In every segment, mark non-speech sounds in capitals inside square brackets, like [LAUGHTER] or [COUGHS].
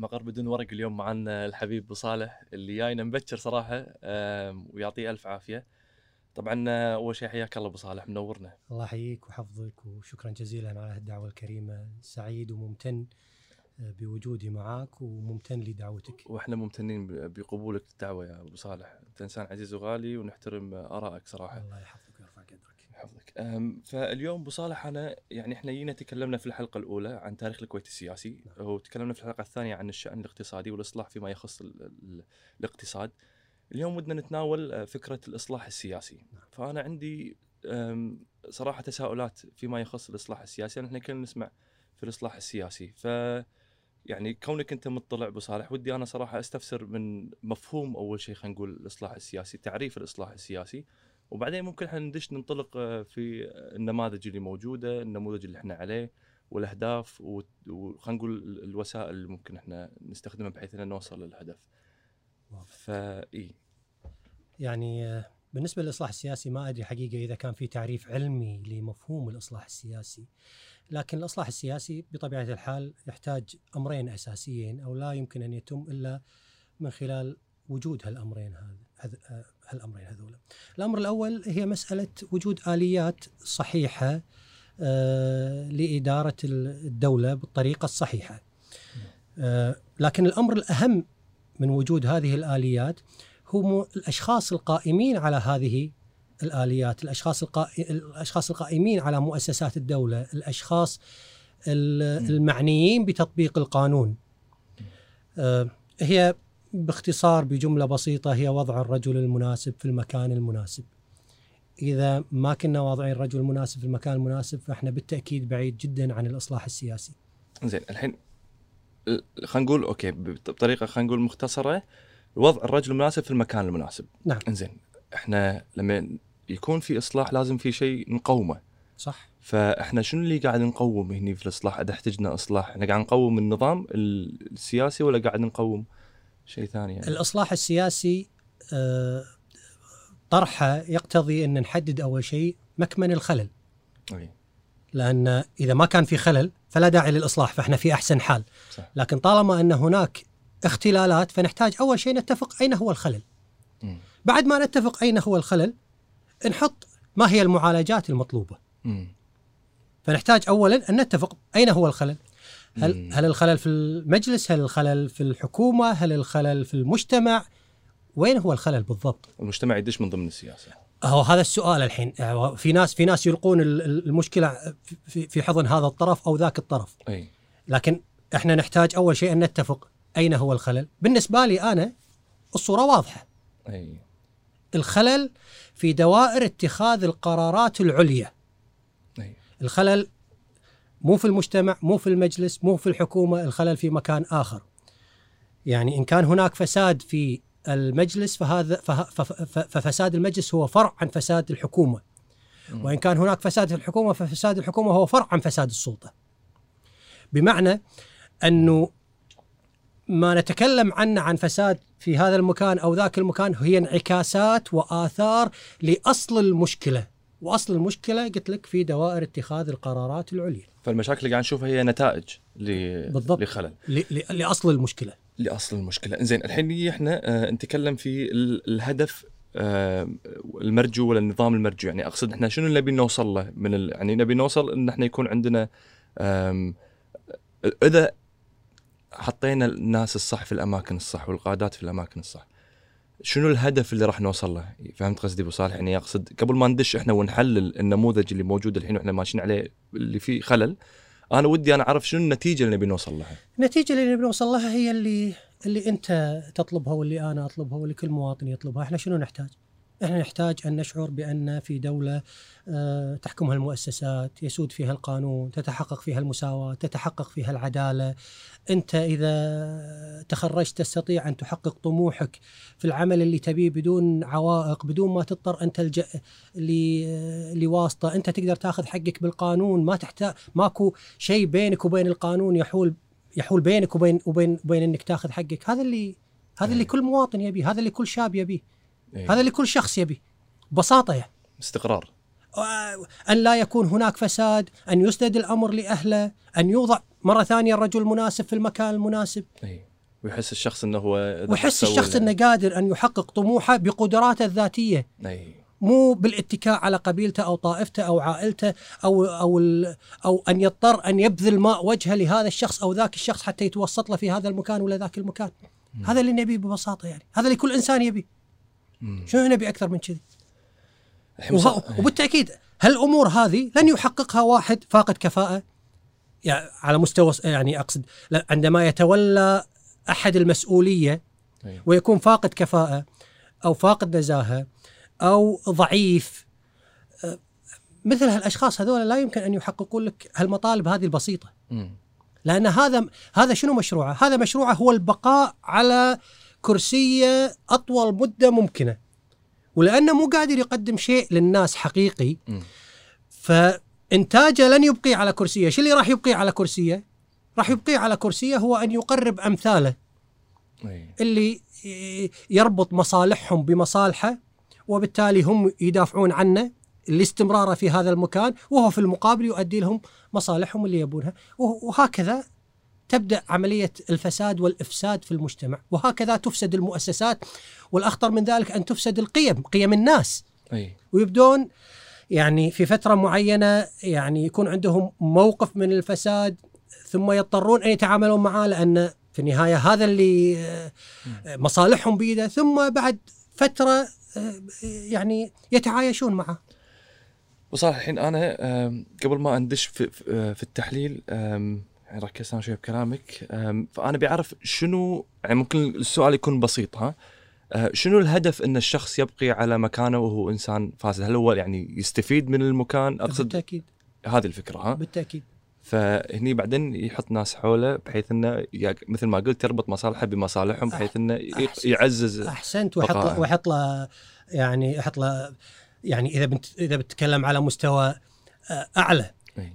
مقر بدون ورق اليوم معنا الحبيب أبو صالح اللي جاينا مبكر صراحة ويعطيه ألف عافية. طبعا آه، أول شيء حياك الله أبو صالح منورنا. الله يحييك ويحفظك وشكرا جزيلا على الدعوة الكريمة. سعيد وممتن آه، بوجودي معك وممتن لدعوتك. وإحنا ممتنين بقبولك الدعوه يا أبو صالح. أنت إنسان عزيز وغالي ونحترم ارائك صراحة. الله يحفظك. أم، فاليوم أبو صالح أنا يعني إحنا جينا تكلمنا في الحلقة الأولى عن تاريخ الكويت السياسي نعم. وتكلمنا في الحلقة الثانية عن الشأن الاقتصادي والإصلاح فيما يخص ال ال الاقتصاد. اليوم ودنا نتناول آه، فكرة الإصلاح السياسي. نعم. فأنا عندي صراحة تساؤلات فيما يخص الإصلاح السياسي. لأن إحنا كلنا نسمع في الإصلاح السياسي. ف يعني كونك أنت مطلع أبو صالح ودي أنا صراحة أستفسر من مفهوم أول شيء خلينا نقول الإصلاح السياسي تعريف الإصلاح السياسي. وبعدين ممكن إحنا ندش ننطلق آه، في النماذج اللي موجودة النموذج اللي إحنا عليه والأهداف وخلينا نقول ال- الوسائل اللي ممكن إحنا نستخدمها بحيث ان نوصل للهدف. فاي يعني آه، بالنسبة للإصلاح السياسي ما أدري حقيقة إذا كان في تعريف علمي لمفهوم الإصلاح السياسي لكن الإصلاح السياسي بطبيعة الحال يحتاج أمرين أساسيين أو لا يمكن أن يتم إلا من خلال وجود هالأمرين هذا هذ- هالأمرين هذولا الأمر الأول هي مسألة وجود آليات صحيحة آه، لإدارة الدولة بالطريقة الصحيحة آه، لكن الأمر الأهم من وجود هذه الآليات هم الأشخاص القائمين على هذه الآليات، الأشخاص. الأشخاص القائمين على مؤسسات الدولة، الأشخاص. المعنيين بتطبيق القانون. آه، هي باختصار بجملة بسيطة هي وضع الرجل المناسب في المكان المناسب. إذا ما كنا واضعين الرجل المناسب في المكان المناسب فإحنا بالتأكيد بعيد جدا عن الإصلاح السياسي. زين الحين ال- خلينا نقول أوكي بط- بطريقة خلينا نقول مختصرة وضع الرجل المناسب في المكان المناسب نعم. انزين إحنا لما يكون في إصلاح لازم في شيء نقومه صح؟ فإحنا شنو اللي قاعد نقوم هني في الإصلاح إذا احتجنا إصلاح إحنا قاعد نقوم النظام ال- السياسي ولا قاعد نقوم شيء ثاني يعني. الإصلاح السياسي آه، طرحه يقتضي أن نحدد أول شيء مكمن الخلل. أي، لأن إذا ما كان في خلل فلا داعي للإصلاح فإحنا في أحسن حال. صح. لكن طالما أن هناك اختلالات فنحتاج أول شيء نتفق أين هو الخلل. مم. بعد ما نتفق أين هو الخلل نحط ما هي المعالجات المطلوبة. مم. فنحتاج اولا أن نتفق أين هو الخلل. هل مم. هل الخلل في المجلس؟ هل الخلل في الحكومة؟ هل الخلل في المجتمع؟ وين هو الخلل بالضبط؟ المجتمع يدش من ضمن السياسة. هو هذا السؤال الحين. في ناس في ناس يلقون ال- ال- المشكلة في في حضن هذا الطرف أو ذاك الطرف. أي. لكن إحنا نحتاج أول شيء أن نتفق أين هو الخلل. بالنسبة لي أنا الصورة واضحة. أي. الخلل في دوائر اتخاذ القرارات العليا. أي. الخلل مو في المجتمع مو في المجلس مو في الحكومة الخلل في مكان آخر. يعني إن كان هناك فساد في المجلس فهذا ففساد المجلس هو فرع عن فساد الحكومة. مم. وإن كان هناك فساد في الحكومة ففساد الحكومة هو فرع عن فساد السلطة. بمعنى أنه ما نتكلم عنه عن فساد في هذا المكان أو ذاك المكان هي انعكاسات وآثار لأصل المشكلة. وأصل المشكلة قلت لك في دوائر اتخاذ القرارات العليا. فالمشاكل اللي قاعد نشوفها هي نتائج ل... بالضبط. لخلل. ل- ل- لأصل المشكلة. لأصل المشكلة. زين الحين إحنا آه نتكلم في ال- الهدف آه المرجو ولا النظام المرجو. يعني أقصد إحنا شنو اللي نبي نوصل له من ال... يعني نبي نوصل إن إحنا يكون عندنا إذا حطينا الناس الصح في الأماكن الصح والقادات في الأماكن الصح شنو الهدف اللي راح نوصل له؟ فهمت قصدي أبو صالح؟ يعني أقصد قبل ما ندش إحنا ونحلل النموذج اللي موجود الحين وإحنا ماشيين عليه اللي فيه خلل أنا ودي أنا أعرف شنو النتيجة اللي نبي نوصل لها. النتيجة اللي نبي نوصل لها هي اللي اللي أنت تطلبها واللي أنا أطلبها واللي كل مواطن يطلبها، إحنا شنو نحتاج؟ إحنا نحتاج أن نشعر بأن في دولة آه، تحكمها المؤسسات، يسود فيها القانون، تتحقق فيها المساواة، تتحقق فيها العدالة. أنت إذا تخرجت تستطيع أن تحقق طموحك في العمل اللي تبيه بدون عوائق، بدون ما تضطر ان تلجا ل- لواسطة، أنت تقدر تأخذ حقك بالقانون، ما تحتاج ماكو شيء بينك وبين القانون يحول يحول بينك وبين وبين وبين إنك تأخذ حقك. هذا اللي هذا اللي كل مواطن يبيه هذا اللي كل شاب يبيه. إيه. هذا اللي كل شخص يبيه ببساطة يعني. استقرار. آه، أن لا يكون هناك فساد أن يسند الأمر لأهله أن يوضع مرة ثانية الرجل المناسب في المكان المناسب. اي ويحس الشخص إنه هو ويحس الشخص إنه قادر أن يحقق طموحه بقدراته الذاتية. اي مو بالاتكاء على قبيلته أو طائفته أو عائلته أو أو ال- أو أن يضطر أن يبذل ماء وجهه لهذا الشخص أو ذاك الشخص حتى يتوسط له في هذا المكان ولا ذاك المكان. هذا اللي نبيه ببساطة يعني، هذا اللي كل إنسان يبي. شنو نبي أكثر من كذي؟ وبالتأكيد هالامور هذه لن يحققها واحد فاقد كفاءة يعني على مستوى يعني أقصد عندما يتولى أحد المسؤولية. ويكون فاقد كفاءة أو فاقد نزاهة أو ضعيف أه، مثل هالأشخاص هذول لا يمكن أن يحققون لك هالمطالب هذه البسيطة. لأن هذا هذا شنو مشروعه؟ هذا مشروعه هو البقاء على كرسية أطول مدة ممكنة. ولأنه مو قادر يقدم شيء للناس حقيقي. فإنتاجه لن يبقي على كرسية، شو اللي راح يبقي على كرسية؟ راح يبقي على كرسية هو أن يقرب أمثاله. اللي يربط مصالحهم بمصالحه وبالتالي هم يدافعون عنه لاستمراره في هذا المكان وهو في المقابل يؤدي لهم مصالحهم اللي يبونها وه- وهكذا تبدأ عملية الفساد والإفساد في المجتمع وهكذا تفسد المؤسسات والأخطر من ذلك أن تفسد القيم قيم الناس. أي. ويبدون يعني في فترة معينة يعني يكون عندهم موقف من الفساد ثم يضطرون أن يتعاملون معه لأن في النهاية هذا اللي آه، مصالحهم بيده ثم بعد فترة آه، يعني يتعايشون معه. وصالح الحين أنا قبل ما أندش في, آه، في التحليل يعني ركزت أنا شوي بكلامك فأنا بعرف شنو يعني ممكن السؤال يكون بسيط ها آه، شنو الهدف إن الشخص يبقي على مكانه وهو إنسان فاسد؟ هل هو يعني يستفيد من المكان؟ أقصد بالتأكيد هذه الفكرة ها؟ بالتأكيد فهني بعدين يحط ناس حوله بحيث إنه مثل ما قلت يربط مصالحه بمصالحهم بحيث إنه. يعزز أحسنت ويحط بقاءه. له يعني يحط له يعني إذا بنت إذا بتتكلم على مستوى أعلى.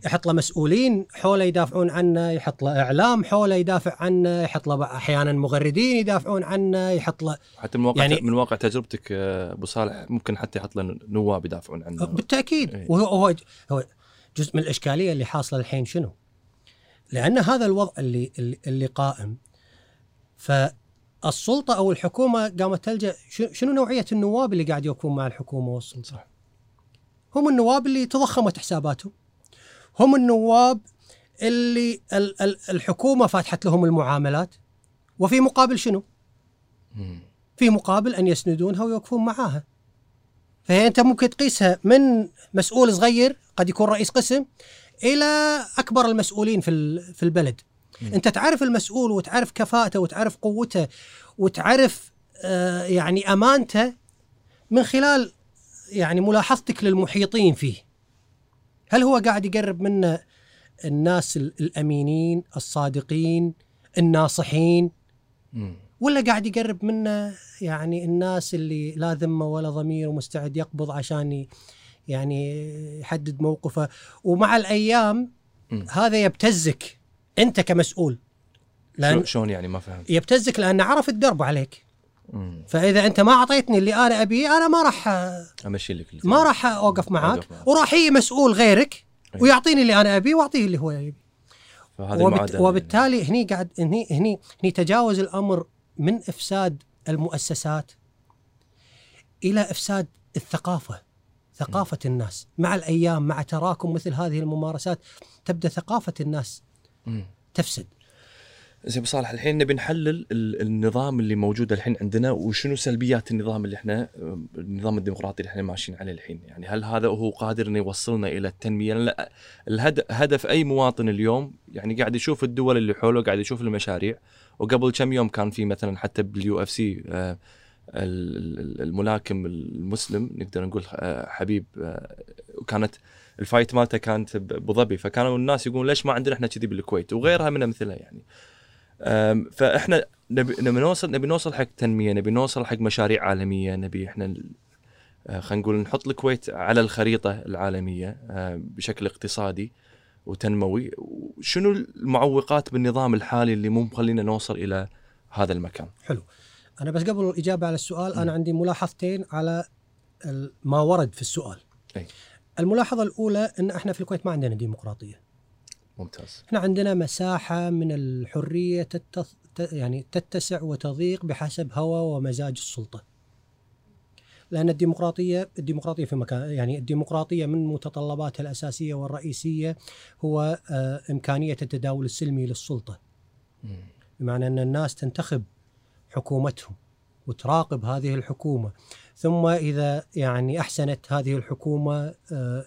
يحط له مسؤولين حوله يدافعون عنه يحط له إعلام حوله يدافع عنه يحط له أحيانا مغردين يدافعون عنه يحط له حتى من واقع يعني- من واقع تجربتك آه، أبو صالح ممكن حتى يحط له نواب يدافعون عنه بالتأكيد إيه. وهو هو هو جزء من الإشكالية اللي حاصلة الحين شنو؟ لأن هذا الوضع اللي اللي, اللي قائم فالسلطة أو الحكومة قامت تلجأ شنو نوعية النواب اللي قاعد يوقفون مع الحكومة والسلطة؟ صح. هم النواب اللي تضخمت حساباتهم هم النواب اللي ال- ال- الحكومة فاتحت لهم المعاملات وفي مقابل شنو؟ في مقابل أن يسندونها ويوقفون معاها. فهي أنت ممكن تقيسها من مسؤول صغير قد يكون رئيس قسم إلى أكبر المسؤولين في ال- في البلد. مم. أنت تعرف المسؤول وتعرف كفاءته وتعرف قوته وتعرف آه، يعني أمانته من خلال يعني ملاحظتك للمحيطين فيه. هل هو قاعد يقرب منا الناس ال- الأمينين، الصادقين، الناصحين،. ولا قاعد يقرب منا يعني الناس اللي لا ذمة ولا ضمير ومستعد يقبض عشان يعني يحدد موقفه؟ ومع الأيام. هذا يبتزك أنت كمسؤول. لأن شلون- يعني؟ ما فهمت. يبتزك لأن عرف الدرب عليك. مم. فإذا أنت ما أعطيتني اللي أنا أبيه أنا ما راح أمشي لك ما. راح أوقف معاك. وراح يجي مسؤول غيرك أي. ويعطيني اللي أنا أبيه وأعطيه اللي هو فهذه وبت... المعادلة وبالتالي هني قاعد هني هني هني تجاوز الأمر من إفساد المؤسسات إلى إفساد الثقافة ثقافة الناس مع الأيام مع تراكم مثل هذه الممارسات تبدأ ثقافة الناس مم. تفسد زين صالح الحين نبي نحلل ال- النظام اللي موجود الحين عندنا وشنو سلبيات النظام اللي إحنا النظام الديمقراطي اللي إحنا ماشيين عليه الحين. يعني هل هذا هو قادر إنه يوصلنا إلى التنمية؟ لا الهدف هدف أي مواطن اليوم يعني قاعد يشوف الدول اللي حوله قاعد يشوف المشاريع. وقبل كم يوم كان في مثلا حتى بال UFC الملاكم المسلم نقدر نقول آه، حبيب آه، وكانت ال fight مالته كانت بابو ظبي فكانوا الناس يقولون ليش ما عندنا إحنا كذي بالكويت؟ وغيرها من أمثلة يعني. فإحنا نبي نبي نوصل نبي نوصل حق تنمية نبي نوصل حق مشاريع عالمية نبي إحنا آه، خلينا نقول نحط الكويت على الخريطة العالمية آه، بشكل اقتصادي وتنموي. شنو المعوقات بالنظام الحالي اللي مو مخلينا نوصل إلى هذا المكان؟ حلو. أنا بس قبل الإجابة على السؤال. أنا عندي ملاحظتين على ما ورد في السؤال. أي. الملاحظة الأولى إن إحنا في الكويت ما عندنا ديمقراطية. ممتاز إحنا عندنا مساحة من الحرية التص- ت- يعني تتسع وتضيق بحسب هوى ومزاج السلطة. لأن الديمقراطية الديمقراطية في مكان يعني الديمقراطية من متطلباتها الأساسية والرئيسية هو آه، إمكانية التداول السلمي للسلطة. بمعنى أن الناس تنتخب حكومتهم وتراقب هذه الحكومة ثم إذا يعني أحسنت هذه الحكومة آه،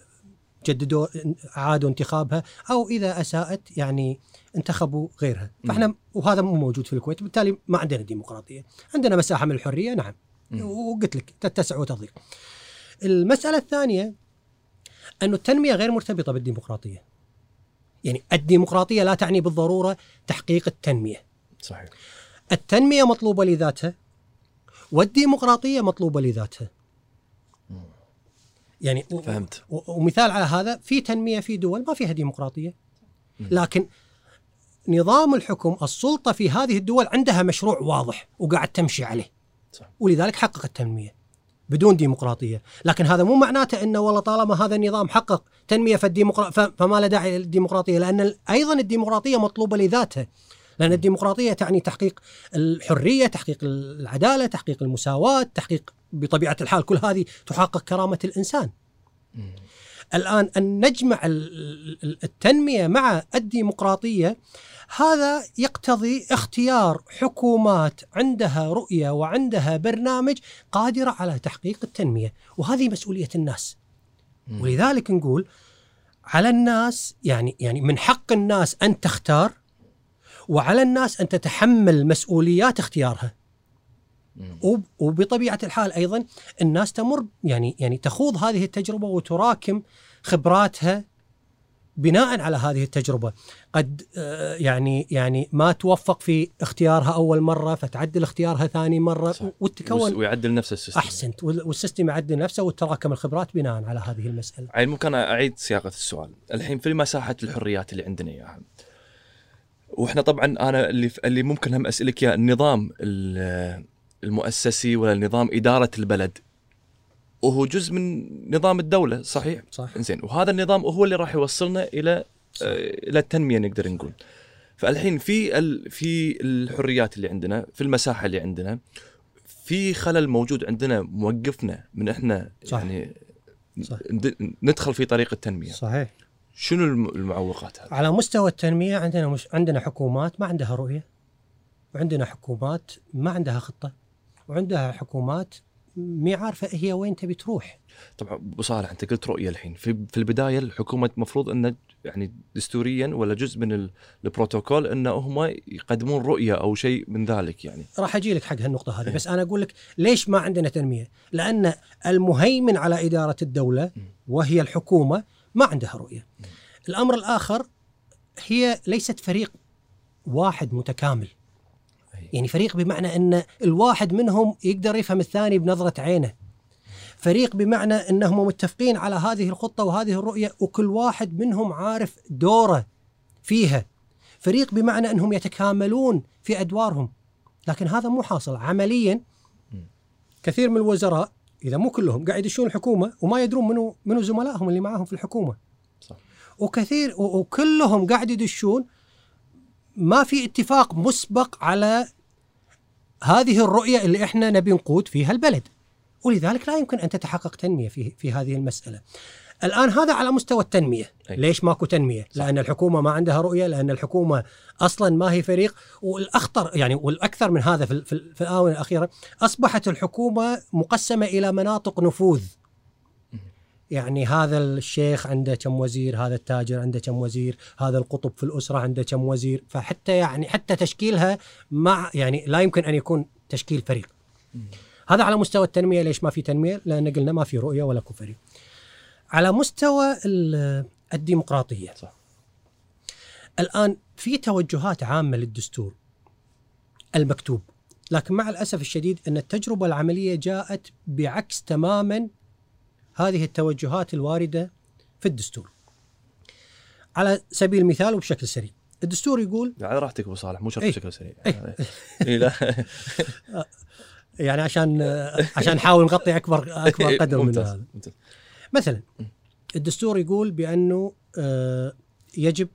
جددوا عادوا انتخابها أو إذا أساءت يعني انتخبوا غيرها. فإحنا وهذا مو موجود في الكويت بالتالي ما عندنا ديمقراطية. عندنا مساحة من الحرية نعم. وقلت لك تتسع وتضيق. المسألة الثانية أن التنمية غير مرتبطة بالديمقراطية. يعني الديمقراطية لا تعني بالضرورة تحقيق التنمية. صحيح. التنمية مطلوبة لذاتها والديمقراطية مطلوبة لذاتها. يعني فهمت. ومثال على هذا في تنمية في دول ما فيها ديمقراطية. لكن نظام الحكم السلطة في هذه الدول عندها مشروع واضح وقاعد تمشي عليه. صح. ولذلك حققت تنميه بدون ديمقراطية. لكن هذا مو معناته إنه والله طالما هذا النظام حقق تنمية فالديمقرا... فما له داعي للديمقراطية. لأن أيضا الديمقراطية مطلوبة لذاتها. لأن الديمقراطية تعني تحقيق الحرية تحقيق العدالة تحقيق المساواة تحقيق بطبيعة الحال كل هذه تحقق كرامة الإنسان مم. الآن أن نجمع ال- ال- التنمية مع الديمقراطية هذا يقتضي اختيار حكومات عندها رؤية وعندها برنامج قادرة على تحقيق التنمية وهذه مسؤولية الناس مم. ولذلك نقول على الناس يعني يعني من حق الناس أن تختار وعلى الناس أن تتحمل مسؤوليات اختيارها وبطبيعة الحال أيضا الناس تمر يعني يعني تخوض هذه التجربة وتراكم خبراتها بناء على هذه التجربة. قد آه، يعني يعني ما توفق في اختيارها أول مرة فتعدل اختيارها ثاني مرة صح. وتكون ويعدل نفس ال system. أحسنت. وال- وال system يعدل نفسه وتراكم الخبرات بناء على هذه المسألة. عيل ممكن أعيد صياغة السؤال. الحين في مساحة الحريات اللي عندنا اياها وإحنا طبعا أنا اللي اللي ممكن هم أسألك اياه النظام ال- المؤسسي ولا نظام إدارة البلد. وهو جزء من نظام الدولة صحيح؟ صح زين وهذا النظام هو اللي راح يوصلنا إلى آه، إلى التنمية نقدر نقول. فالحين في ال... في الحريات اللي عندنا في المساحة اللي عندنا في خلل موجود عندنا موقفنا من إحنا صح. يعني صح. ند- ندخل في طريق التنمية. صحيح. شنو الم- المعوقات هذه؟ على مستوى التنمية عندنا مش عندنا حكومات ما عندها رؤية وعندنا حكومات ما عندها خطة. وعندها حكومات مي عارفة هي وين تبي تروح. طبعا أبو صالح أنت قلت رؤية الحين. في في البداية الحكومة المفروض انه يعني دستوريا ولا جزء من ال- البروتوكول انه هم يقدمون رؤية أو شيء من ذلك يعني. راح أجي لك حق هالنقطة هذه بس أنا أقول لك ليش ما عندنا تنمية؟ لأن المهيمن على إدارة الدولة وهي الحكومة ما عندها رؤية. الأمر الآخر هي ليست فريق واحد متكامل. يعني فريق بمعنى أن الواحد منهم يقدر يفهم الثاني بنظرة عينه. فريق بمعنى أنهم متفقين على هذه الخطة وهذه الرؤية وكل واحد منهم عارف دوره فيها. فريق بمعنى أنهم يتكاملون في أدوارهم. لكن هذا مو حاصل. عمليا كثير من الوزراء إذا مو كلهم قاعد يدشون الحكومة وما يدرون منو منو زملائهم اللي معاهم في الحكومة. صح. وكثير وكلهم قاعد يدشون ما في اتفاق مسبق على هذه الرؤية اللي إحنا نبي نقود فيها البلد ولذلك لا يمكن أن تتحقق تنمية في في هذه المسألة. الآن هذا على مستوى التنمية، أي. ليش ماكو تنمية؟ لأن الحكومة ما عندها رؤية، لأن الحكومة أصلا ما هي فريق والأخطر يعني والأكثر من هذا في في في الآونة الأخيرة أصبحت الحكومة مقسمة إلى مناطق نفوذ. يعني هذا الشيخ عنده كم وزير، هذا التاجر عنده كم وزير، هذا القطب في الأسرة عنده كم وزير، فحتى يعني حتى تشكيلها مع يعني لا يمكن أن يكون تشكيل فريق. هذا على مستوى التنمية. ليش ما في تنمية؟ لأن قلنا ما في رؤية ولا كو فريق. على مستوى ال- الديمقراطية. صح. الآن في توجهات عامة للدستور. المكتوب. لكن مع الأسف الشديد أن التجربة العملية جاءت بعكس تماما هذه التوجهات الواردة في الدستور. على سبيل المثال وبشكل سريع، الدستور يقول على راحتك أبو صالح مو شرط أي. بشكل سريع أي. [LAUGHS] إي لا [LAUGHS] يعني عشان عشان نحاول نغطي أكبر أكبر قدر من هذا. ممتاز مثلا الدستور يقول بأنه آه، يجب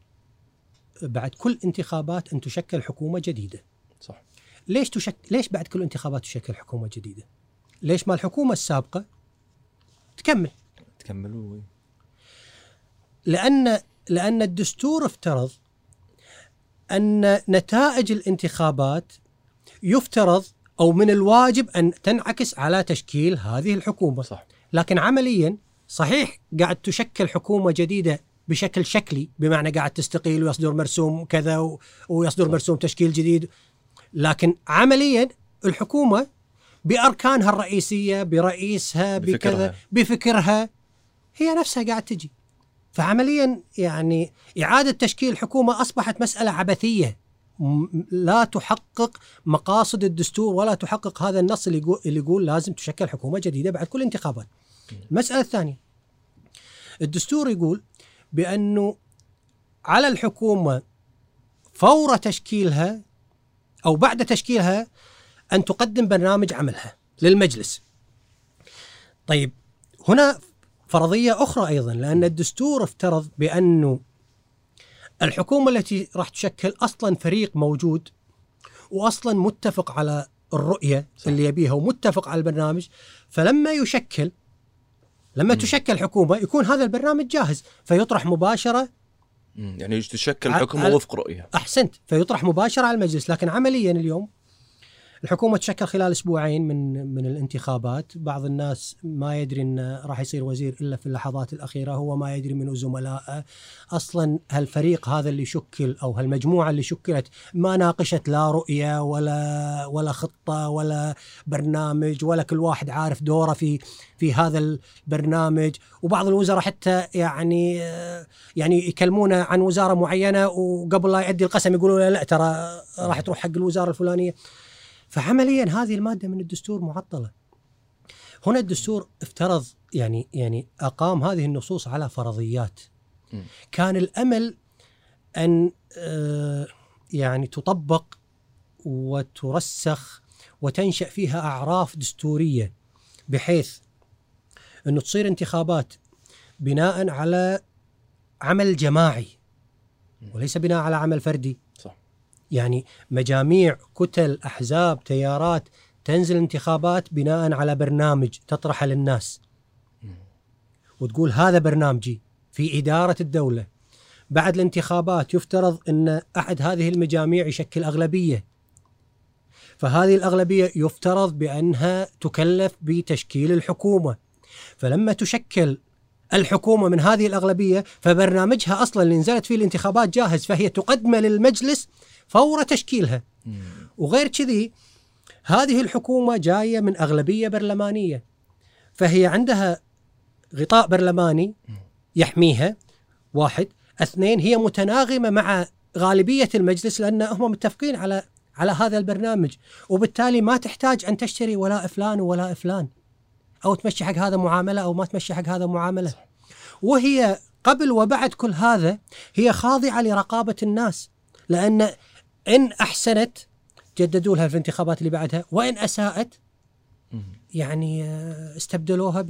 بعد كل انتخابات أن تشكل حكومة جديدة. صح ليش تشك ليش بعد كل انتخابات تشكل حكومة جديدة؟ ليش ما الحكومة السابقة تكمل؟ تكملوا. لأن لأن الدستور افترض أن نتائج الانتخابات يفترض أو من الواجب أن تنعكس على تشكيل هذه الحكومة. صح. لكن عمليا صحيح قاعد تشكل حكومة جديدة بشكل شكلي بمعنى قاعد تستقيل ويصدر مرسوم كذا و- ويصدر مرسوم تشكيل جديد. لكن عمليا الحكومة بأركانها الرئيسية برئيسها بكذا بفكرها. بفكرها هي نفسها قاعد تجي فعمليا يعني إعادة تشكيل حكومه أصبحت مسألة عبثية لا تحقق مقاصد الدستور ولا تحقق هذا النص اللي يقول اللي يقول لازم تشكل حكومة جديدة بعد كل انتخابات. المساله الثانية الدستور يقول بأنه على الحكومة فور تشكيلها أو بعد تشكيلها أن تقدم برنامج عملها للمجلس. طيب هنا فرضية أخرى أيضا لأن الدستور افترض بانه الحكومة التي راح تشكل أصلا فريق موجود واصلا متفق على الرؤية صح. اللي يبيها ومتفق على البرنامج فلما يشكل لما تشكل حكومة يكون هذا البرنامج جاهز فيطرح مباشرة. يعني تشكل حكومة وفق رؤية أحسنت فيطرح مباشرة على المجلس لكن عمليا اليوم الحكومة تشكل خلال أسبوعين من من الانتخابات. بعض الناس ما يدري انه راح يصير وزير إلا في اللحظات الأخيرة. هو ما يدري من زملائه. أصلا هالفريق هذا اللي شكل أو هالمجموعه اللي شكلت ما ناقشت لا رؤية ولا ولا خطة ولا برنامج ولا كل واحد عارف دوره في في هذا البرنامج. وبعض الوزراء حتى يعني يعني يكلمونه عن وزارة معينة وقبل لا يعدي القسم يقولوا له لا ترى راح تروح حق الوزارة الفلانية. فعمليا هذه المادة من الدستور معطلة. هنا الدستور افترض يعني يعني أقام هذه النصوص على فرضيات. كان الأمل أن آه، يعني تطبق وترسخ وتنشأ فيها أعراف دستورية بحيث أنه تصير انتخابات بناء على عمل جماعي وليس بناء على عمل فردي. يعني مجاميع كتل أحزاب تيارات تنزل انتخابات بناء على برنامج تطرحه للناس. وتقول هذا برنامجي في إدارة الدولة. بعد الانتخابات يفترض إن أحد هذه المجاميع يشكل أغلبية. فهذه الأغلبية يفترض بأنها تكلف بتشكيل الحكومة. فلما تشكل الحكومة من هذه الأغلبية فبرنامجها أصلا اللي نزلت فيه الانتخابات جاهز فهي تقدمه للمجلس فور تشكيلها. مم. وغير كذي هذه الحكومة جاية من أغلبية برلمانية. فهي عندها غطاء برلماني يحميها واحد. اثنين هي متناغمة مع غالبية المجلس لأن هم متفقين على على هذا البرنامج. وبالتالي ما تحتاج أن تشتري ولاء فلان وولاء فلان أو تمشي حق هذا معاملة أو ما تمشي حق هذا معاملة. وهي قبل وبعد كل هذا هي خاضعة لرقابة الناس. لأن إن أحسنت جددوا لها في الانتخابات اللي بعدها وإن أساءت مم. يعني آه، استبدلوها ب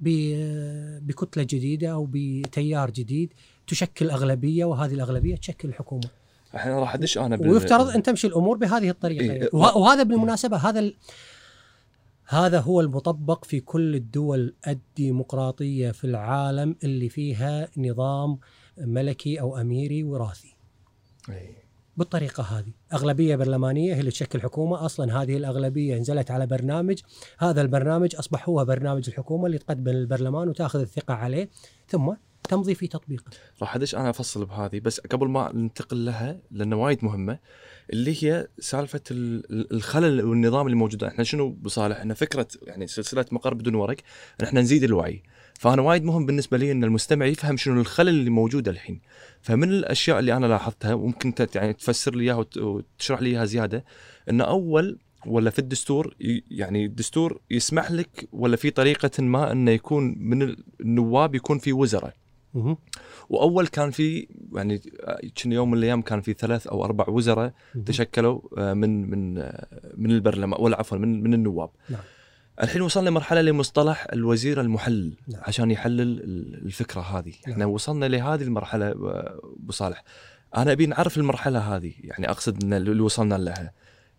ب- بكتلة جديدة أو بتيار جديد تشكل أغلبية وهذه الأغلبية تشكل الحكومة الحين راح أدش أنا بال... ويفترض أن تمشي الأمور بهذه الطريقة إيه. يعني. وه- وهذا بالمناسبة هذا ال... هذا هو المطبق في كل الدول الديمقراطية في العالم اللي فيها نظام ملكي أو أميري وراثي إيه. بالطريقة هذه. أغلبية برلمانية هي اللي تشكل حكومة. أصلا هذه الأغلبية نزلت على برنامج. هذا البرنامج اصبح هو برنامج الحكومة اللي تقدمه للبرلمان وتأخذ الثقة عليه. ثم تمضي في تطبيقه. راح أدش أنا أفصل بهذه. بس قبل ما ننتقل لها لأنه وايد مهمة اللي هي سالفة ال- ال- الخلل والنظام اللي موجود. إحنا شنو بصالح؟ إحنا فكرة يعني سلسلة مقر بدون ورق. إحنا نزيد الوعي. فأنا وايد مهم بالنسبة لي إن المستمع يفهم شنو الخلل اللي موجودة الحين فمن الأشياء اللي أنا لاحظتها وممكن يعني تفسر لي إياها وت- وتشرح لي إياها زيادة إن أول ولا في الدستور يعني الدستور يسمح لك ولا في طريقة ما إنه يكون من النواب يكون في وزراء. وأول كان في يعني كان يوم من الأيام كان في ثلاث أو أربع وزراء. تشكلوا آه، من من آه، من البرلمان ولا عفوا من من النواب. نعم. الحين وصلنا مرحلة لمصطلح الوزير المحلل نعم. عشان يحلل ال- الفكرة هذه، نعم. إحنا وصلنا لهذه المرحلة ابو صالح. أنا أبي نعرف المرحلة هذه يعني أقصد إن اللي وصلنا لها.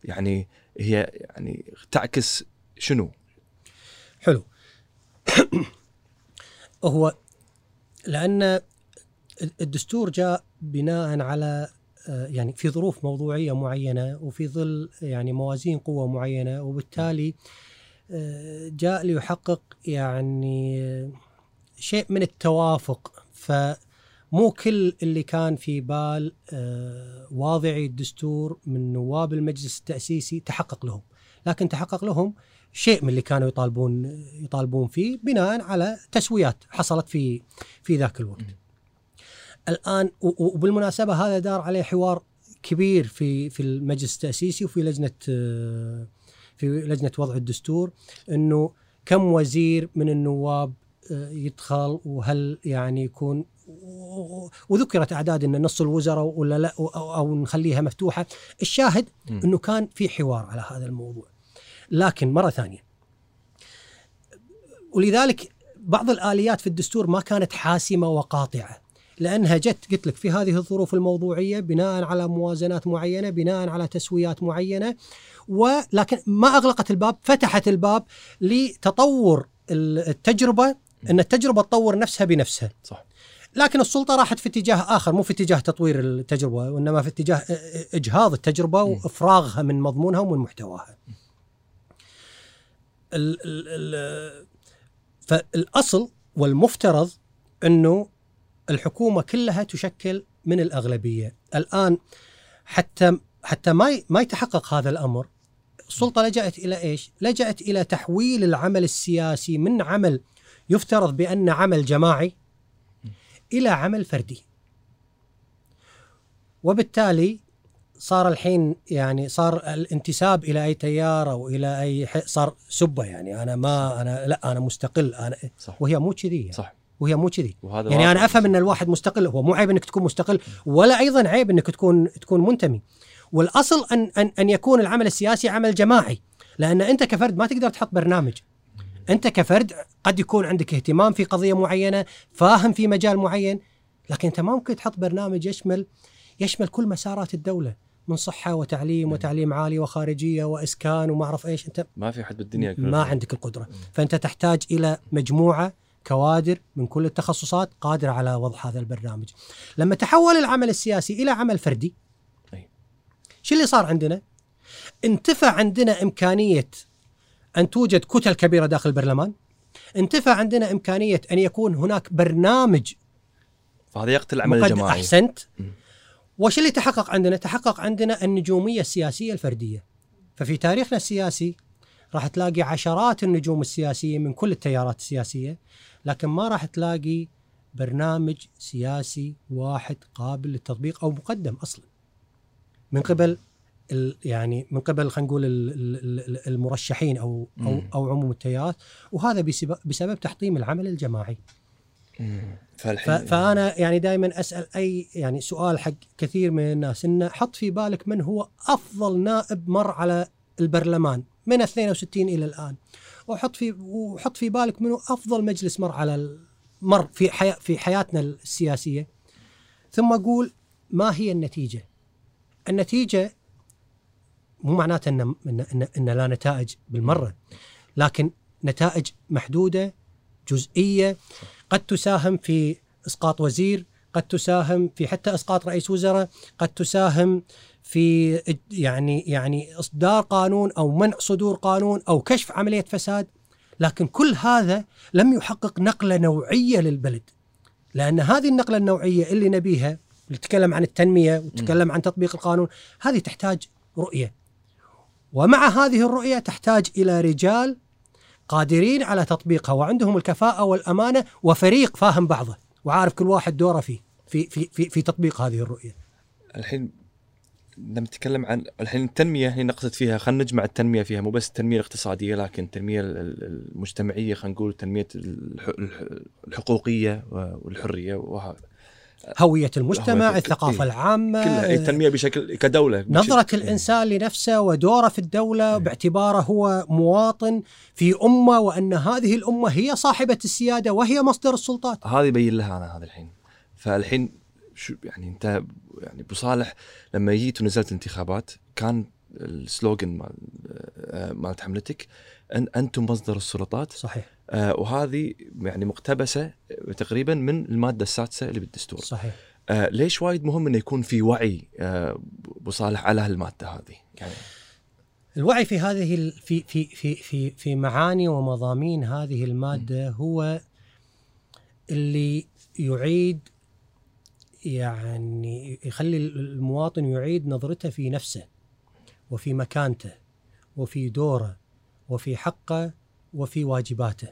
يعني هي يعني تعكس شنو؟ حلو [COUGHS] هو لأن الدستور جاء بناء على آه، يعني في ظروف موضوعية معينة وفي ظل يعني موازين قوة معينة وبالتالي آه، جاء ليحقق يعني شيء من التوافق فمو كل اللي كان في بال آه، واضعي الدستور من نواب المجلس التأسيسي تحقق لهم لكن تحقق لهم شيء من اللي كانوا يطالبون يطالبون فيه بناء على تسويات حصلت في في ذاك الوقت. الآن وبالمناسبة هذا دار عليه حوار كبير في في المجلس التأسيسي وفي لجنة في لجنة وضع الدستور إنه كم وزير من النواب يدخل وهل يعني يكون وذكرت أعداد إن نص الوزراء ولا لا أو نخليها مفتوحة. الشاهد إنه كان في حوار على هذا الموضوع. لكن مرة ثانية ولذلك بعض الآليات في الدستور ما كانت حاسمة وقاطعة. لأنها جت قلت لك في هذه الظروف الموضوعية بناء على موازنات معينة بناء على تسويات معينة ولكن ما أغلقت الباب فتحت الباب لتطور التجربة إن التجربة تطور نفسها بنفسها. صح. لكن السلطة راحت في اتجاه آخر مو في اتجاه تطوير التجربة وإنما في اتجاه إجهاض التجربة وإفراغها من مضمونها ومن محتواها. ال ال فالأصل والمفترض إنه الحكومة كلها تشكل من الأغلبية، الآن حتى حتى ما ما يتحقق هذا الأمر السلطة لجأت إلى إيش؟ لجأت إلى تحويل العمل السياسي من عمل يفترض بأن عمل جماعي إلى عمل فردي. وبالتالي صار الحين يعني صار الانتساب إلى أي تيار أو إلى أي صار سبة يعني أنا ما أنا لا أنا مستقل أنا صح. وهي مو كذي يعني. صح وهي مو كذي. يعني أنا أفهم إن الواحد مستقل هو مو عيب إنك تكون مستقل ولا أيضا عيب إنك تكون تكون منتمي. والأصل أن أن أن يكون العمل السياسي عمل جماعي لأن أنت كفرد ما تقدر تحط برنامج. أنت كفرد قد يكون عندك اهتمام في قضية معينة فاهم في مجال معين لكن أنت ما ممكن تحط برنامج يشمل يشمل كل مسارات الدولة من صحة وتعليم وتعليم عالي وخارجية وإسكان وما أعرف إيش. أنت ما في حد بالدنيا ما عندك القدرة. فأنت تحتاج إلى مجموعة كوادر من كل التخصصات قادره على وضع هذا البرنامج. لما تحول العمل السياسي إلى عمل فردي شو اللي صار عندنا؟ انتفى عندنا إمكانية أن توجد كتل كبيرة داخل البرلمان. انتفى عندنا إمكانية أن يكون هناك برنامج فهذا يقتل العمل الجماعي. أحسنت. وش اللي تحقق عندنا؟ تحقق عندنا النجومية السياسية الفردية. ففي تاريخنا السياسي راح تلاقي عشرات النجوم السياسية من كل التيارات السياسية لكن ما راح تلاقي برنامج سياسي واحد قابل للتطبيق أو مقدم أصلا. من قبل يعني من قبل خلينا نقول المرشحين أو أو أو عموم التيارات وهذا بسبب تحطيم العمل الجماعي. فأنا يعني دائما أسأل أي يعني سؤال حق كثير من الناس انه حط في بالك من هو أفضل نائب مر على البرلمان من 62 إلى الآن وحط في وحط في بالك منه أفضل مجلس مر على مر في حياة في حياتنا السياسية ثم أقول ما هي النتيجة؟ النتيجة مو معناته ان ان, إن لا نتائج بالمرة لكن نتائج محدودة جزئية قد تساهم في إسقاط وزير قد تساهم في حتى إسقاط رئيس وزراء قد تساهم في يعني يعني إصدار قانون أو منع صدور قانون أو كشف عملية فساد لكن كل هذا لم يحقق نقلة نوعية للبلد لأن هذه النقلة النوعية اللي نبيها نتكلم عن التنمية ونتكلم عن تطبيق القانون هذه تحتاج رؤية ومع هذه الرؤية تحتاج إلى رجال قادرين على تطبيقها وعندهم الكفاءة والأمانة وفريق فاهم بعضه وعارف كل واحد دوره فيه في في في, في تطبيق هذه الرؤية. الحين لما نتكلم عن الحين التنمية هي نقصد فيها خلينا نجمع التنمية فيها مو بس التنمية الاقتصادية لكن التنمية المجتمعية خلينا نقول التنمية الحقوقية والحرية وهذا. هوية المجتمع هوية الثقافة إيه؟ العامة. كلها التنمية بشكل كدولة نظرة بشكل الإنسان لنفسه ودوره في الدولة إيه؟ باعتباره هو مواطن في أمة وأن هذه الأمة هي صاحبة السيادة وهي مصدر السلطات. هذا يبين لها أنا هذا الحين. فالحين شو يعني أنت يعني أبو صالح لما جيت ونزلت انتخابات كان السلوغن مال آه، مالت حملتك ان أنتم مصدر السلطات. صحيح. آه، وهذه يعني مقتبسة تقريبا من المادة السادسة اللي بالدستور. صحيح. آه، ليش وايد مهم إنه يكون في وعي آه، أبو صالح على هالمادة هذه؟ يعني الوعي في هذه في في في في في معاني ومضامين هذه المادة هو اللي يعيد يعني يخلي المواطن يعيد نظرته في نفسه وفي مكانته وفي دوره وفي حقه وفي واجباته.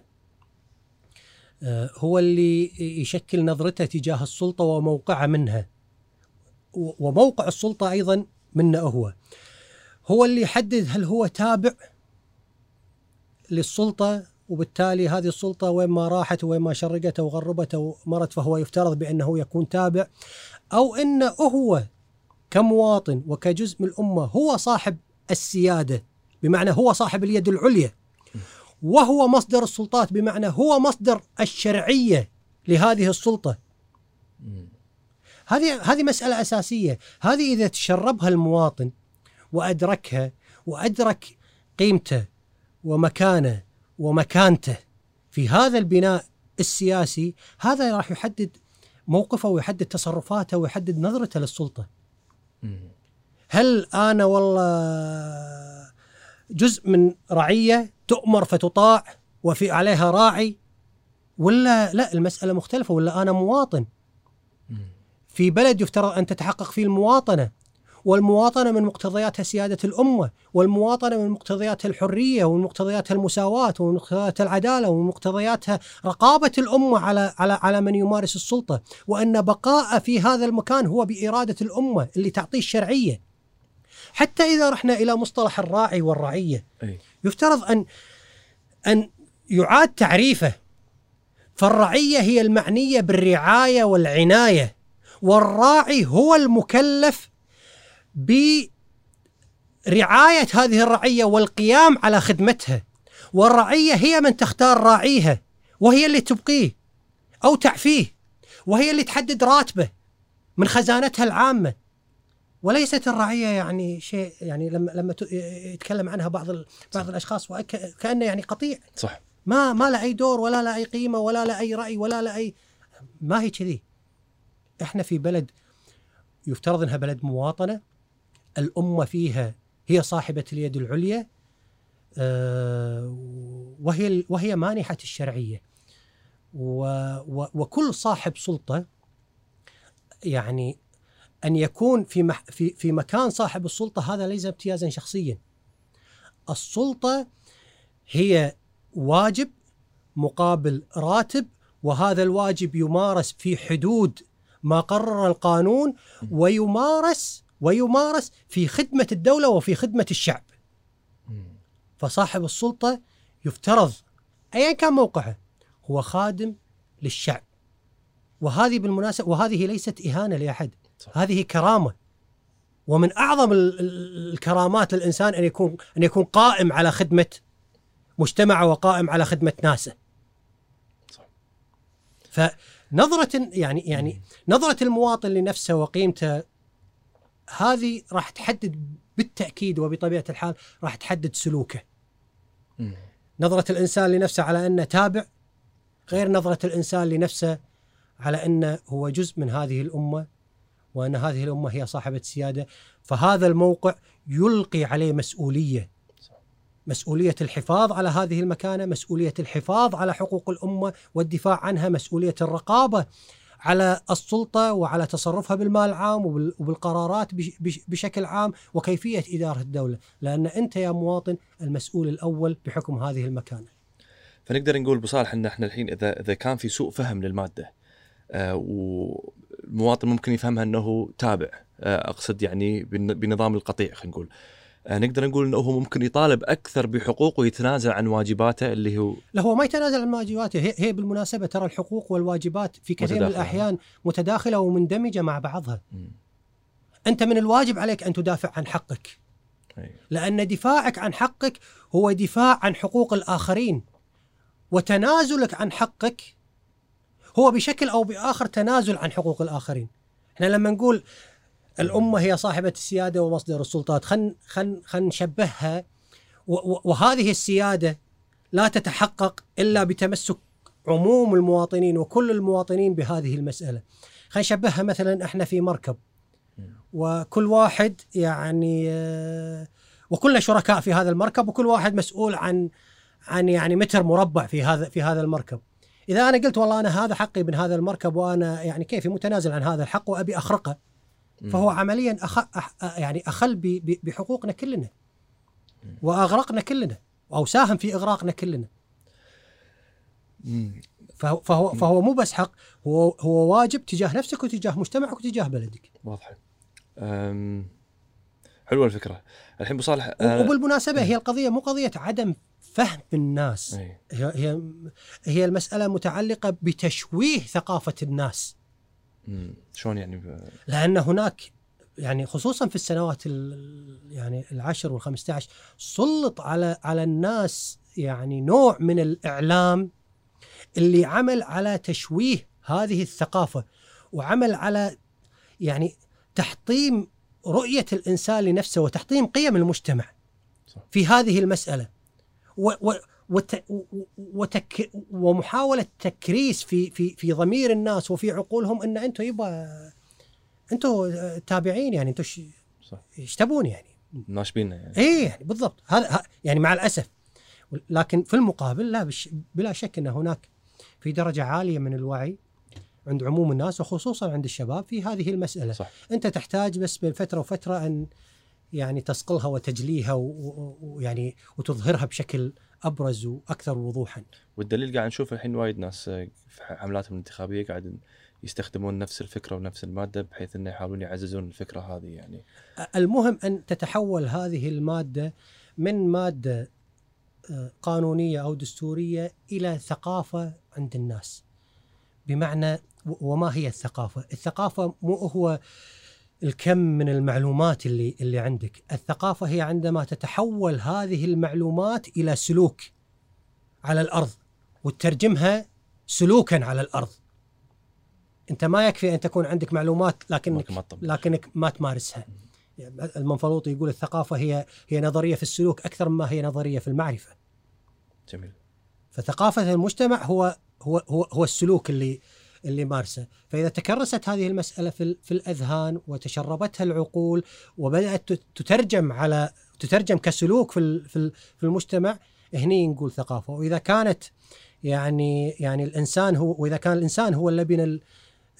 آه، هو اللي يشكل نظرته تجاه السلطة وموقعه منها. وموقع السلطة أيضا منه هو. هو اللي يحدد هل هو تابع للسلطة وبالتالي هذه السلطة وين ما راحت وين ما شرقت أو غربت أو مرت فهو يفترض بأنه يكون تابع. أو انه هو كمواطن وكجزء من الأمة هو صاحب السيادة بمعنى هو صاحب اليد العليا. وهو مصدر السلطات بمعنى هو مصدر الشرعية لهذه السلطة. هذه هذه مسألة أساسية. هذه إذا تشربها المواطن وأدركها وأدرك قيمته ومكانه ومكانته. في هذا البناء السياسي هذا راح يحدد موقفه ويحدد تصرفاته ويحدد نظرته للسلطة. هل أنا والله جزء من رعية تؤمر فتطاع وفي عليها راعي؟ ولا لا المسألة مختلفة. ولا أنا مواطن؟ في بلد يفترض أن تتحقق فيه المواطنة والمواطنة من مقتضياتها سيادة الأمة والمواطنة من مقتضياتها الحرية ومن مقتضياتها المساواة ومن مقتضياتها العدالة ومن مقتضياتها رقابة الأمة على على على من يمارس السلطة. وأن بقاء في هذا المكان هو بإرادة الأمة اللي تعطيه الشرعية. حتى إذا رحنا إلى مصطلح الراعي والرعية أي. يفترض أن أن يعاد تعريفه. فالرعية هي المعنية بالرعاية والعناية. والراعي هو المكلف برعاية هذه الرعية والقيام على خدمتها. والرعية هي من تختار راعيها وهي اللي تبقيه أو تعفيه وهي اللي تحدد راتبه من خزانتها العامة. وليست الرعية يعني شيء يعني لما لما يتكلم عنها بعض ال- بعض الأشخاص وك- كأنه يعني قطيع. صح. ما ما له أي دور ولا له أي قيمة ولا له أي رأي ولا له أي ما هي كذي. إحنا في بلد يفترض إنها بلد مواطنة الأمة فيها هي صاحبة اليد العليا آه، وهي وهي مانحة الشرعية. وكل صاحب سلطة يعني أن يكون في مح في في مكان صاحب السلطة هذا ليس امتيازا شخصيا. السلطة هي واجب مقابل راتب وهذا الواجب يمارس في حدود ما قرر القانون ويمارس ويمارس في خدمة الدولة وفي خدمة الشعب. فصاحب السلطة يفترض أيا كان موقعه هو خادم للشعب. وهذه بالمناسبة وهذه ليست إهانة لأحد. صح. هذه كرامة. ومن أعظم ال- ال- الكرامات للإنسان أن يكون أن يكون قائم على خدمة مجتمعه وقائم على خدمة ناسه. صح. فنظرة يعني يعني نظرة المواطن لنفسه وقيمته هذه راح تحدد بالتأكيد وبطبيعة الحال راح تحدد سلوكه. مم. نظرة الإنسان لنفسه على أنه تابع غير نظرة الإنسان لنفسه على أنه هو جزء من هذه الأمة وأن هذه الأمة هي صاحبة سيادة. فهذا الموقع يلقي عليه مسؤولية. مسؤولية الحفاظ على هذه المكانة مسؤولية الحفاظ على حقوق الأمة والدفاع عنها مسؤولية الرقابة على السلطة وعلى تصرفها بالمال العام وبال- وبالقرارات بش- بش- بشكل عام وكيفية إدارة الدولة. لأن أنت يا مواطن المسؤول الأول بحكم هذه المكانة. فنقدر نقول بصالح إن إحنا الحين اذا إذا كان في سوء فهم للمادة آه، والمواطن ممكن يفهمها إنه تابع. آه، أقصد يعني بن- بنظام القطيع خلينا نقول. نقدر نقول إنه هو ممكن يطالب أكثر بحقوقه ويتنازل عن واجباته اللي هو لا هو ما يتنازل عن واجباته هي, هي بالمناسبة ترى الحقوق والواجبات في كثير من متداخلة. الأحيان متداخلة ومندمجة مع بعضها مم. أنت من الواجب عليك أن تدافع عن حقك أي. لأن دفاعك عن حقك هو دفاع عن حقوق الآخرين وتنازلك عن حقك هو بشكل أو بآخر تنازل عن حقوق الآخرين إحنا لما نقول الأمة هي صاحبة السيادة ومصدر السلطات. خل خل خل نشبهها. وهذه السيادة لا تتحقق إلا بتمسك عموم المواطنين وكل المواطنين بهذه المسألة. خلينا نشبهها مثلا إحنا في مركب. وكل واحد يعني آه، وكلنا شركاء في هذا المركب وكل واحد مسؤول عن عن يعني متر مربع في هذا في هذا المركب. إذا أنا قلت والله أنا هذا حقي من هذا المركب وأنا يعني كيفي متنازل عن هذا الحق وأبي أخرقه. فهو عمليا أخ... أح... يعني أخل ب... ب... بحقوقنا كلنا. وأغرقنا كلنا. أو ساهم في إغراقنا كلنا. فهو فهو, مو بس حق. هو هو واجب تجاه نفسك وتجاه مجتمعك وتجاه بلدك. واضحه أم، حلوة الفكرة. الحين أبو صالح و- وبالمناسبة هي القضية مو قضية عدم فهم الناس. هي هي هي المسألة متعلقة بتشويه ثقافة الناس. شلون يعني ب... لأن هناك يعني خصوصا في السنوات ال- يعني العشر والخمسة عشر سلط على على الناس يعني نوع من الإعلام اللي عمل على تشويه هذه الثقافة وعمل على يعني تحطيم رؤية الإنسان لنفسه وتحطيم قيم المجتمع صح. في هذه المسألة و و وت وتك ومحاولة تكريس في في في ضمير الناس وفي عقولهم إن أنتم يبا أنتم تابعين يعني أنتم ش- إيش تبون يعني. ناشبيننا يعني. اي يعني بالضبط. هذا يعني مع الأسف. لكن في المقابل لا بش بلا شك إن هناك في درجة عالية من الوعي عند عموم الناس وخصوصا عند الشباب في هذه المسألة. صح. أنت تحتاج بس بين فترة وفترة أن يعني تصقلها وتجليها و- و- ويعني وتظهرها بشكل أبرز وأكثر وضوحا والدليل قاعد نشوف الحين وايد ناس آه، في حملاتهم الانتخابية قاعد يستخدمون نفس الفكرة ونفس المادة بحيث إنه يحاولون يعززون الفكرة هذه يعني المهم أن تتحول هذه المادة من مادة آه، قانونية أو دستورية إلى ثقافة عند الناس. بمعنى وما هي الثقافة؟ الثقافة مو هو الكم من المعلومات اللي اللي عندك، الثقافة هي عندما تتحول هذه المعلومات إلى سلوك على الأرض وتترجمها سلوكا على الأرض. أنت ما يكفي أن تكون عندك معلومات لكنك لكن ما. لكنك ما تمارسها. المنفلوطي يقول الثقافة هي هي نظرية في السلوك أكثر مما هي نظرية في المعرفة. جميل فثقافة المجتمع هو هو هو, هو السلوك اللي اللي مارسه، فإذا تكرست هذه المسألة في في الأذهان وتشربتها العقول وبدأت تت- تترجم على تترجم كسلوك في في ال- في المجتمع هني نقول ثقافة، وإذا كانت يعني يعني الإنسان هو وإذا كان الإنسان هو اللبنه ال-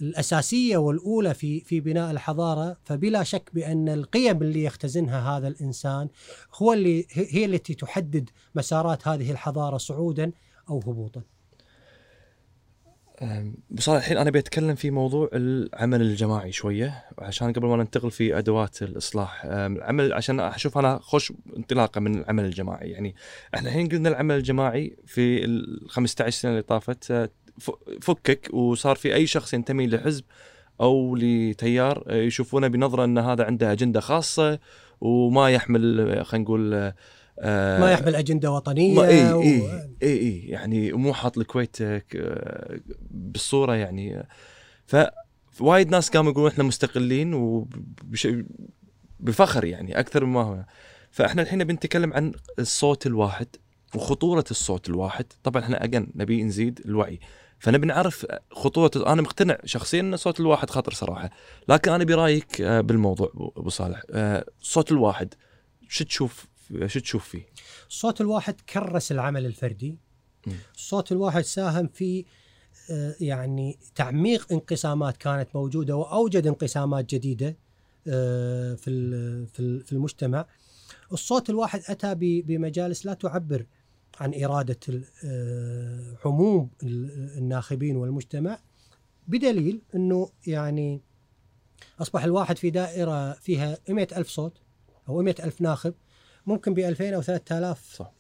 الأساسية والأولى في في بناء الحضارة فبلا شك بأن القيم اللي يختزنها هذا الإنسان هو اللي هي التي تحدد مسارات هذه الحضارة صعودا أو هبوطا. صالح الحين أنا بتكلم في موضوع العمل الجماعي شوية عشان قبل ما ننتقل في أدوات الإصلاح أم، العمل عشان أشوف أنا خوش انطلاقة من العمل الجماعي. يعني إحنا الحين قلنا العمل الجماعي في ال 15 سنة اللي طافت أه، فكك وصار في أي شخص ينتمي لحزب أو لتيار يشوفونه بنظرة إن هذا عنده أجندة خاصة وما يحمل خلينا نقول أه، ما يحمل أجندة وطنية اي و- اي اي اي يعني مو حاط الكويت آه، آه، بالصورة يعني آه، ف وايد ناس قاموا يقولون إحنا مستقلين. بفخر يعني أكثر مما هو. فإحنا الحين بنتكلم عن الصوت الواحد وخطورة الصوت الواحد. طبعا إحنا أجن نبي نزيد الوعي. فنبي نعرف خطورة أنا مقتنع شخصيا إن الصوت الواحد خطر صراحة. لكن أنا برأيك آه، بالموضوع أبو صالح آه، الصوت الواحد شو تشوف شو تشوف فيه؟ الصوت الواحد كرس العمل الفردي. الصوت الواحد ساهم في آه، يعني تعميق انقسامات كانت موجودة وأوجد انقسامات جديدة آه، في في ال- في المجتمع. الصوت الواحد أتى بمجالس لا تعبر عن إرادة آه، عموم ال- الناخبين والمجتمع بدليل إنه يعني أصبح الواحد في دائرة فيها 100 ألف صوت أو 100 ألف ناخب. ممكن ب 2000 أو 3000 صح.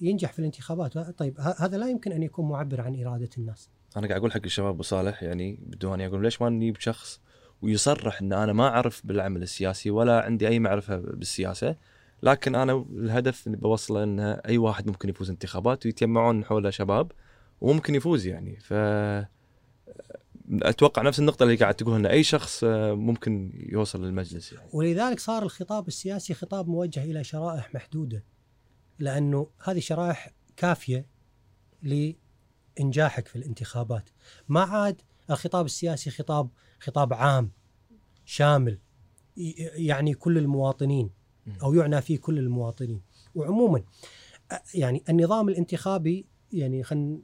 ينجح في الانتخابات. طيب هذا لا يمكن أن يكون معبر عن إرادة الناس. أنا قاعد أقول حق الشباب أبو صالح يعني بدون أقول ليش ما نجيب شخص ويصرح إن أنا ما أعرف بالعمل السياسي ولا عندي أي معرفة بالسياسة لكن أنا الهدف اللي بوصله إن أي واحد ممكن يفوز انتخابات ويتجمعون حوله شباب وممكن يفوز يعني. ف أتوقع نفس النقطة اللي قاعد تقولها أي شخص آه، ممكن يوصل للمجلس يعني. ولذلك صار الخطاب السياسي خطاب موجه إلى شرائح محدودة لأنه هذه شرائح كافية لإنجاحك في الانتخابات. ما عاد الخطاب السياسي خطاب خطاب عام شامل يعني كل المواطنين أو يعنى فيه كل المواطنين. وعموما يعني النظام الانتخابي يعني خن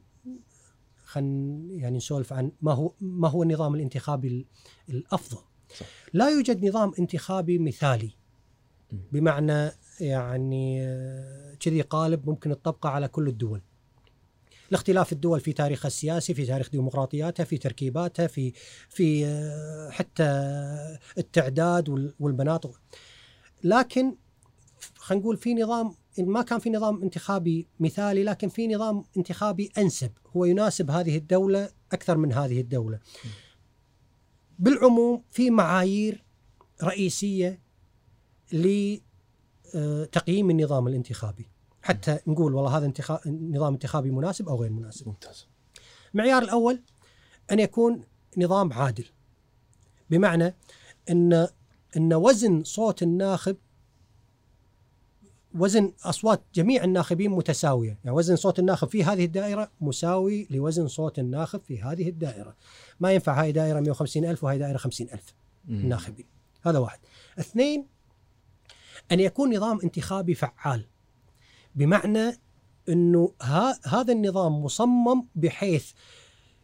خن يعني نسولف عن ما هو ما هو النظام الانتخابي ال- الأفضل صح. لا يوجد نظام انتخابي مثالي. بمعنى يعني آه، كذي قالب ممكن تطبقه على كل الدول لاختلاف الدول في تاريخها السياسي في تاريخ ديمقراطياتها في تركيباتها في في آه، حتى التعداد وال- والمناطق لكن خلينا نقول في نظام إن ما كان في نظام انتخابي مثالي لكن في نظام انتخابي أنسب هو يناسب هذه الدولة أكثر من هذه الدولة. بالعموم في معايير رئيسية لتقييم النظام الانتخابي حتى نقول والله هذا انتخاب نظام انتخابي مناسب أو غير مناسب. ممتاز المعيار الأول أن يكون نظام عادل بمعنى إن إن وزن صوت الناخب وزن أصوات جميع الناخبين متساوية، يعني وزن صوت الناخب في هذه الدائرة مساوي لوزن صوت الناخب في هذه الدائرة. ما ينفع هاي دائرة 150 ألف وهاي دائرة 50 ألف مم. ناخبين. هذا واحد. اثنين أن يكون نظام انتخابي فعال. بمعنى إنه ها هذا النظام مصمم بحيث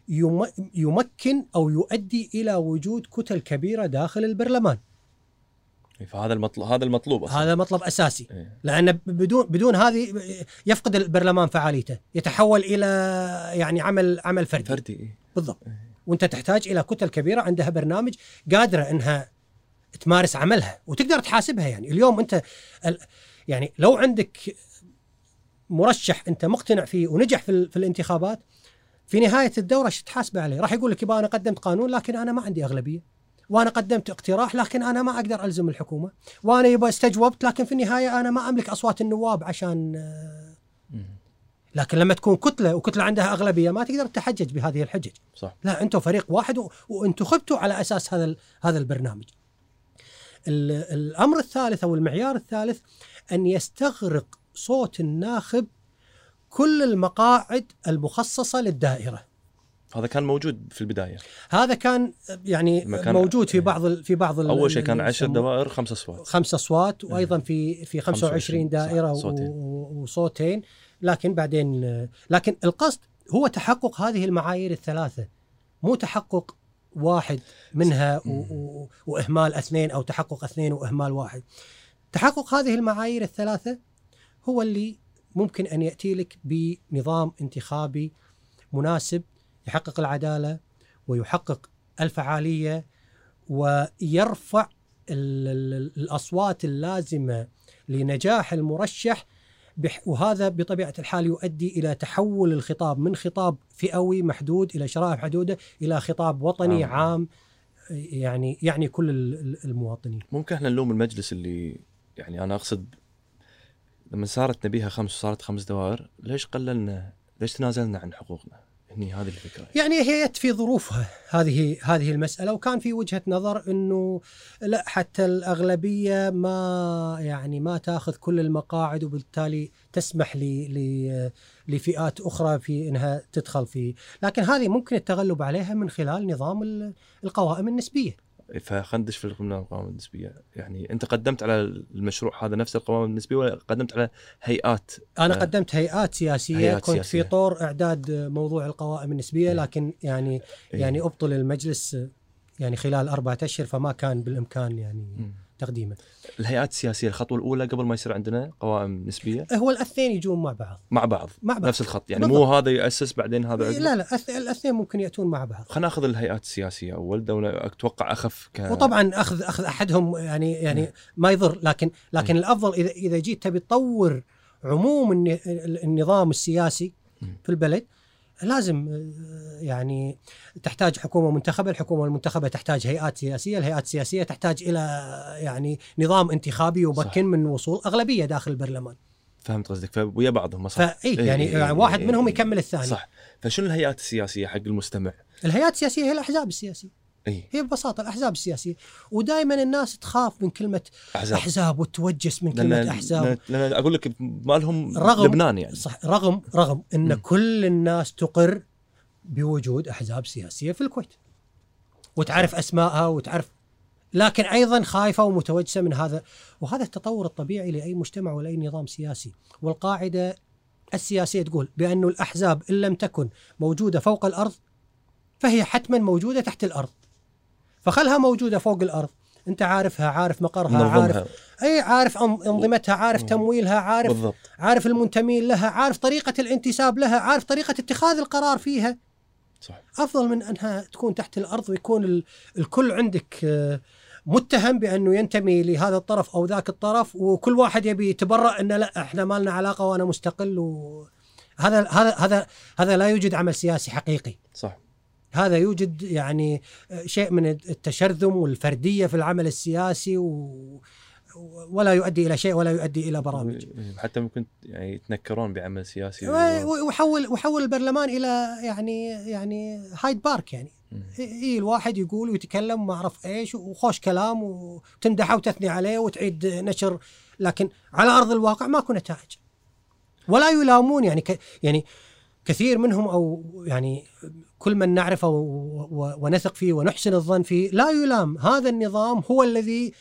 يم- يمكن أو يؤدي إلى وجود كتل كبيرة داخل البرلمان. فهذا المطلوب هذا المطلوب أصلا هذا مطلب أساسي. إيه. لأن بدون بدون هذه يفقد البرلمان فعاليته، يتحول إلى يعني عمل عمل فردي فردي إيه. بالضبط. وأنت تحتاج إلى كتل كبيرة عندها برنامج قادرة إنها تمارس عملها وتقدر تحاسبها يعني اليوم أنت ال- يعني لو عندك مرشح أنت مقتنع فيه ونجح في, ال- في الانتخابات في نهاية الدورة تحاسبه عليه؟ راح يقول لك يبا أنا قدمت قانون لكن أنا ما عندي أغلبية. وأنا قدمت اقتراح لكن أنا ما أقدر ألزم الحكومة. وأنا يبا استجوبت لكن في النهاية أنا ما أملك أصوات النواب عشان آه،. لكن لما تكون كتلة وكتلة عندها أغلبية ما تقدر تحجج بهذه الحجج. صح لا أنتم فريق واحد و- وانتخبتوا على أساس هذا ال- هذا البرنامج. ال- الأمر الثالث أو المعيار الثالث أن يستغرق صوت الناخب كل المقاعد المخصصة للدائرة. هذا كان موجود في البداية. هذا كان يعني كان- موجود في بعض ال- في بعض أول شيء كان ال- 10 يسموه- دوائر خمس أصوات. خمس أصوات وأيضا في في 25 صح، دائرة صوتين. وصوتين. لكن بعدين لكن القصد هو تحقق هذه المعايير الثلاثة. مو تحقق واحد منها و- و- وإهمال اثنين أو تحقق اثنين وإهمال واحد. تحقق هذه المعايير الثلاثة هو اللي ممكن أن يأتي لك بنظام انتخابي مناسب يحقق العدالة ويحقق الفعالية ويرفع ال- ال- الأصوات اللازمة لنجاح المرشح وهذا بطبيعة الحال يؤدي إلى تحول الخطاب من خطاب فئوي محدود إلى شرائح محدودة إلى خطاب وطني عام. عام, يعني يعني كل ال- ال- المواطنين. ممكن إحنا نلوم المجلس اللي يعني أنا أقصد لما صارت نبيها خمس وصارت خمس دوائر ليش قللنا ليش تنازلنا عن حقوقنا هني هذه الفكرة. يعني هي في ظروفها هذه هذه المسألة وكان في وجهة نظر إنه لا حتى الأغلبية ما يعني ما تأخذ كل المقاعد وبالتالي تسمح ل لفئات أخرى في إنها تدخل في. لكن هذه ممكن التغلب عليها من خلال نظام ال- القوائم النسبية. فخندش في القوائم النسبية يعني أنت قدمت على المشروع هذا نفس القوائم النسبيه ولا قدمت على هيئات أنا آه. قدمت هيئات سياسية هيئات كنت سياسية. في طور إعداد موضوع القوائم النسبية إيه. لكن يعني إيه. يعني أبطل المجلس يعني خلال أربعة أشهر فما كان بالإمكان يعني مم. تقديمه الهيئات السياسية الخطوة الأولى قبل ما يصير عندنا قوائم نسبية. هو الأثنين يجون مع بعض. مع بعض مع بعض. نفس الخط يعني بالضبط. مو هذا يأسس بعدين هذا عقب. لا لا الأثنين ممكن يأتون مع بعض. خلينا نأخذ الهيئات السياسية أول دولة أتوقع أخف ك... وطبعا أخذ أخذ أحدهم يعني يعني ما يضر لكن لكن الأفضل إذا إذا جيت تبي تطور عموم الن- النظام السياسي في البلد لازم آه، يعني تحتاج حكومة منتخبة، الحكومة المنتخبة تحتاج هيئات سياسية، الهيئات السياسية تحتاج إلى يعني نظام انتخابي يمكن صح. من وصول أغلبية داخل البرلمان. فهمت قصدك فويا بعضهم صح فاي إيه، يعني إيه، يعني واحد إيه، منهم إيه. يكمل الثاني صح فشنو الهيئات السياسية حق المستمع؟ الهيئات السياسية هي الأحزاب السياسية إي. هي ببساطة الأحزاب السياسية. ودائما الناس تخاف من كلمة أحزاب. أحزاب وتوجس من لأن- كلمة أحزاب. لأن- لأن أقول لك ما لهم رغم- لبنان يعني. صح رغم رغم إن مم. كل الناس تقر بوجود أحزاب سياسية في الكويت. وتعرف اسمائها وتعرف لكن أيضا خايفة ومتوجسة من هذا. وهذا التطور الطبيعي لأي مجتمع ولأي نظام سياسي. والقاعدة السياسية تقول بأن الأحزاب إن لم تكن موجودة فوق الأرض فهي حتما موجودة تحت الأرض. فخلها موجودة فوق الأرض. أنت عارفها عارف مقرها عارف نظمها أي عارف أنظمتها عارف. تمويلها عارف بالضبط. عارف المنتمين لها عارف طريقة الانتساب لها عارف طريقة اتخاذ القرار فيها. صح. أفضل من أنها تكون تحت الأرض ويكون ال- الكل عندك آه، متهم بأنه ينتمي لهذا الطرف أو ذاك الطرف وكل واحد يبي يتبرأ أنه لا إحنا ما لنا علاقة وأنا مستقل و... هذا هذا هذا هذا لا يوجد عمل سياسي حقيقي. صح. هذا يوجد يعني آه، شيء من التشرذم والفردية في العمل السياسي و... ولا يؤدي إلى شيء ولا يؤدي إلى برامج. حتى ممكن يعني يتنكرون بعمل سياسي و- وحول وحول البرلمان إلى يعني يعني هايد بارك يعني. اي الواحد يقول ويتكلم ما أعرف إيش وخوش كلام وتمدحه وتثني عليه وتعيد نشر. لكن على أرض الواقع ماكو نتائج. ولا يلامون يعني ك يعني كثير منهم أو يعني كل من نعرفه ونثق فيه ونحسن الظن فيه لا يلام هذا النظام هو الذي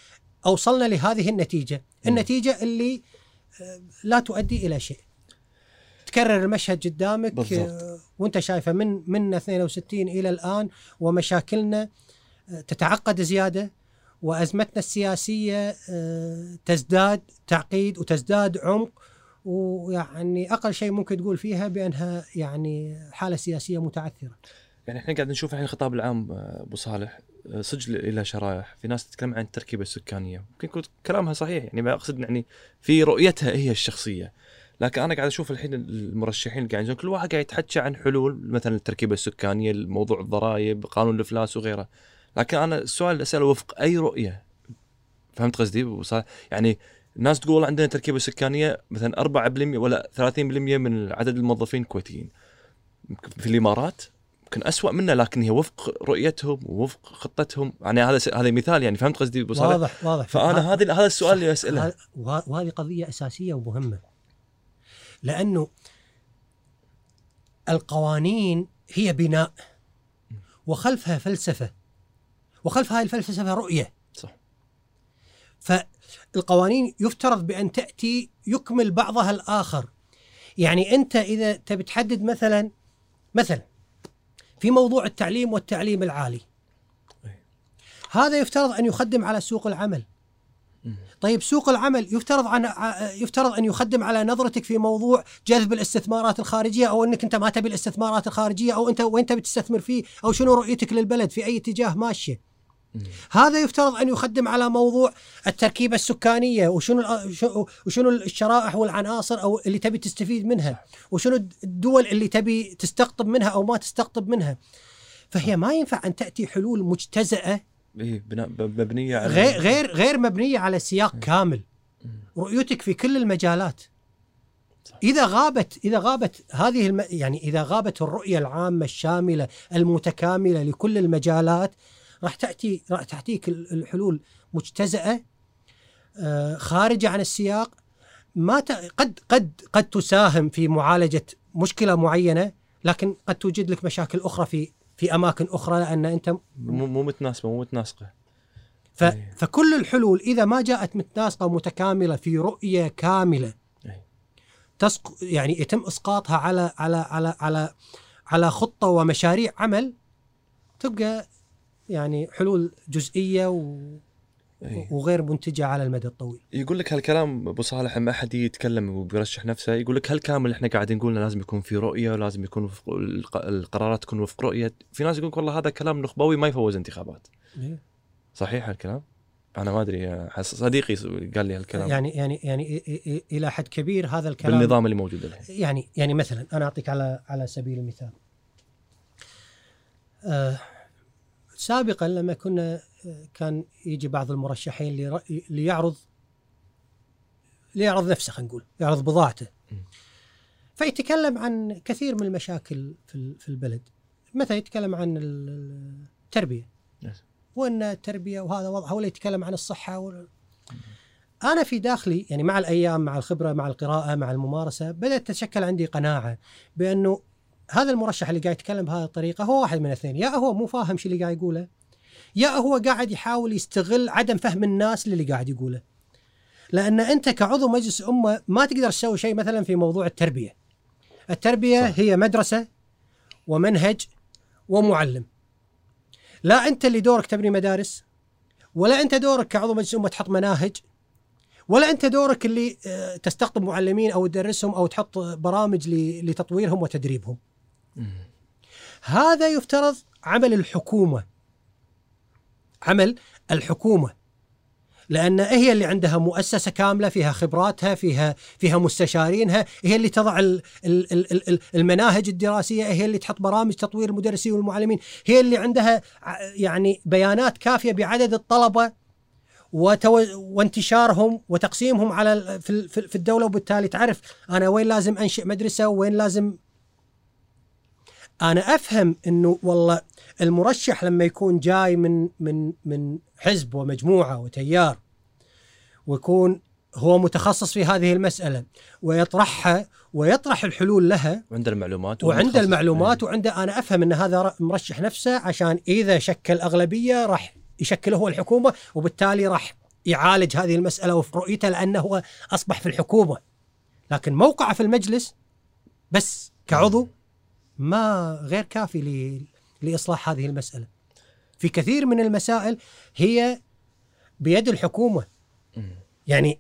أوصلنا لهذه النتيجة مم. النتيجة اللي آه، لا تؤدي إلى شيء تكرر المشهد قدامك بالضبط. آه، وأنت شايفه من من 62 إلى الآن ومشاكلنا آه، تتعقد زيادة وأزمتنا السياسية تزداد تعقيد وتزداد عمق ويعني أقل شيء ممكن تقول فيها بأنها يعني حالة سياسية متعثرة. يعني إحنا قاعد نشوف الحين الخطاب العام أبو صالح سجل إلى شرائح في ناس تتكلم عن التركيبة السكانية. ممكن يكون كلامها صحيح يعني ما أقصد يعني في رؤيتها هي الشخصية. لكن أنا قاعد أشوف الحين المرشحين اللي قاعد يجون كل واحد قاعد يتحكى عن حلول مثلا التركيبة السكانية موضوع الضرائب قانون الإفلاس وغيره. لكن أنا السؤال اساله وفق أي رؤية. فهمت قصدي؟ يعني الناس تقول عندنا تركيبة سكانية مثلا 4% ولا 30% من عدد الموظفين الكويتيين في الإمارات يمكن أسوأ منا لكن هي وفق رؤيتهم ووفق خطتهم. يعني هذا س- هذا مثال يعني فهمت قصدي أبو صالح؟ واضح واضح. فأنا هذا هذا السؤال اللي أسأله. وهذه قضية أساسية ومهمة. لأنه القوانين هي بناء وخلفها فلسفة وخلف هذه الفلسفة رؤية. صح. فالقوانين يفترض بأن تأتي يكمل بعضها الآخر يعني أنت إذا تبي تحدد مثلا مثلا في موضوع التعليم والتعليم العالي. هذا يفترض أن يخدم على سوق العمل. طيب سوق العمل يفترض عن يفترض أن يخدم على نظرتك في موضوع جذب الاستثمارات الخارجية أو أنك أنت ما تبي الاستثمارات الخارجية أو أنت وين تبي تستثمر فيه أو شنو رؤيتك للبلد في أي اتجاه ماشية. هذا يفترض أن يخدم على موضوع التركيبة السكانية وشنو وشنو الشرائح والعناصر أو اللي تبي تستفيد منها وشنو الدول اللي تبي تستقطب منها أو ما تستقطب منها. فهي ما ينفع أن تأتي حلول مجتزاه ب- مبنية على غير غير غير مبنية على سياق كامل. مم. رؤيتك في كل المجالات. إذا غابت إذا غابت هذه الم... يعني إذا غابت الرؤية العامة الشاملة المتكاملة لكل المجالات راح تأتي راح تاتيك ال- الحلول مجتزأة آه، خارجة عن السياق ما ت... قد قد قد تساهم في معالجة مشكلة معينة لكن قد توجد لك مشاكل أخرى في في أماكن أخرى لأن أنت مو مو متناسبة مو متناسقة ف... أي. فكل الحلول إذا ما جاءت متناسقة ومتكاملة في رؤية كاملة أي. تسق يعني يتم إسقاطها على على على على على خطة ومشاريع عمل تبقى يعني حلول جزئية و... أي. وغير منتجة على المدى الطويل. يقول لك هالكلام أبو صالح لما احد يتكلم وبيرشح نفسه. يقول لك هالكلام اللي إحنا قاعدين نقوله لازم يكون في رؤية ولازم يكون وفق الق- القرارات تكون وفق رؤية. في ناس يقول والله هذا كلام نخبوي ما يفوز انتخابات. صحيح هالكلام؟ أنا ما أدري حس- صديقي قال لي هالكلام. يعني يعني يعني إلى حد كبير هذا الكلام بالنظام اللي موجود الحين. يعني يعني مثلا أنا أعطيك على على سبيل المثال. آه سابقا لما كنا آه، كان يجي بعض المرشحين ليعرض ليعرض نفسه خلينا نقول يعرض بضاعته. فيتكلم عن كثير من المشاكل في في البلد. مثلا يتكلم عن التربية. وإن التربية وهذا وضع ولا يتكلم عن الصحة و... أنا في داخلي يعني مع الأيام مع الخبرة مع القراءة مع الممارسة بدأت تتشكل عندي قناعة بأنه هذا المرشح اللي قاعد يتكلم بهذه الطريقة هو واحد من اثنين يا هو مو فاهم شو اللي قاعد يقوله يا هو قاعد يحاول يستغل عدم فهم الناس للي قاعد يقوله لأن أنت كعضو مجلس امه ما تقدر تسوي شيء مثلا في موضوع التربية التربية صح. هي مدرسة ومنهج ومعلم لا أنت اللي دورك تبني مدارس ولا أنت دورك كعضو مجلس امه تحط مناهج ولا أنت دورك اللي آه، تستقطب معلمين أو تدرسهم أو تحط برامج لتطويرهم وتدريبهم. هذا يفترض عمل الحكومة. عمل الحكومة لأن هي اللي عندها مؤسسة كاملة فيها خبراتها فيها فيها مستشارينها هي اللي تضع المناهج الدراسية هي اللي تحط برامج تطوير المدرسين والمعلمين هي اللي عندها يعني بيانات كافية بعدد الطلبة وتو... وانتشارهم وتقسيمهم على في الدولة وبالتالي تعرف أنا وين لازم أنشئ مدرسة وين لازم أنا أفهم إنه والله المرشح لما يكون جاي من من من حزب ومجموعة وتيار ويكون هو متخصص في هذه المسألة ويطرحها ويطرح الحلول لها وعنده المعلومات وعند المعلومات وعنده أنا أفهم إن هذا مرشح نفسه عشان إذا شكل أغلبية راح يشكله هو الحكومة وبالتالي راح يعالج هذه المسألة وفي رؤيته لأنه هو أصبح في الحكومة. لكن موقعه في المجلس بس كعضو ما غير كافي لإصلاح هذه المسألة. في كثير من المسائل هي بيد الحكومة. يعني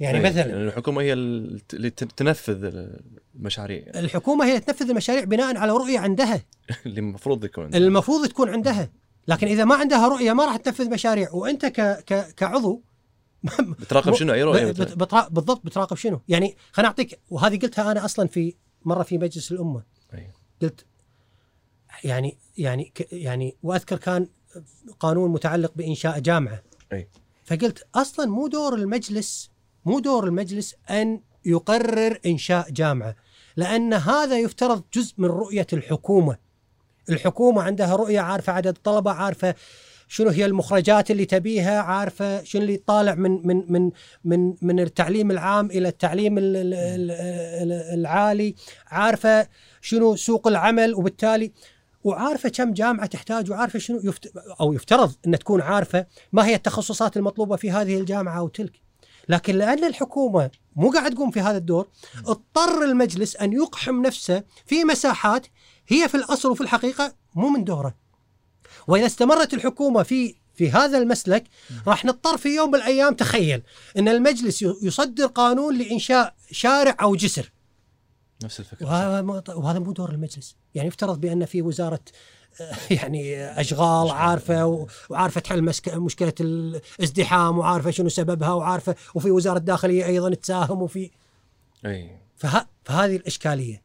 يعني أيه. مثلا يعني الحكومة هي اللي تنفذ المشاريع الحكومة هي تنفذ المشاريع بناء على رؤية عندها [LAUGHS] اللي المفروض يكون المفروض تكون عندها لكن إذا ما عندها رؤية ما راح تنفذ مشاريع وأنت ك ك كعضو [LAUGHS] بتراقب شنو أي رؤية بترا... بالضبط بتراقب شنو يعني خليني اعطيك وهذه قلتها أنا أصلا في مرة في مجلس الأمة. قلت يعني يعني. يعني وأذكر كان قانون متعلق بإنشاء جامعة أي. فقلت أصلا مو دور المجلس مو دور المجلس أن يقرر إنشاء جامعة لأن هذا يفترض جزء من رؤية الحكومة الحكومة عندها رؤية عارفة عدد الطلبة عارفة شنو هي المخرجات اللي تبيها؟ عارفة شنو اللي طالع من من من من من التعليم العام إلى التعليم العالي. عارفة شنو سوق العمل؟ وبالتالي وعارفة كم جامعة تحتاج؟ وعارفة شنو يفت... أو يفترض إن تكون عارفة ما هي التخصصات المطلوبة في هذه الجامعة أو تلك. لكن لأن الحكومة مو قاعد تقوم في هذا الدور اضطر المجلس أن يقحم نفسه في مساحات هي في الأصل وفي الحقيقة مو من دوره. وإذا استمرت الحكومة في في هذا المسلك راح نضطر في يوم من الأيام تخيل إن المجلس يصدر قانون لإنشاء شارع أو جسر. نفس الفكرة وهذا مو دور المجلس. يعني يفترض بأن في وزارة [LAUGHS] يعني أشغال عارفة وعارفة تحل مشكلة الازدحام وعارفة شنو سببها وعارفة وفي وزارة الداخلية أيضا تساهم وفي أي. فه... فهذه الإشكالية.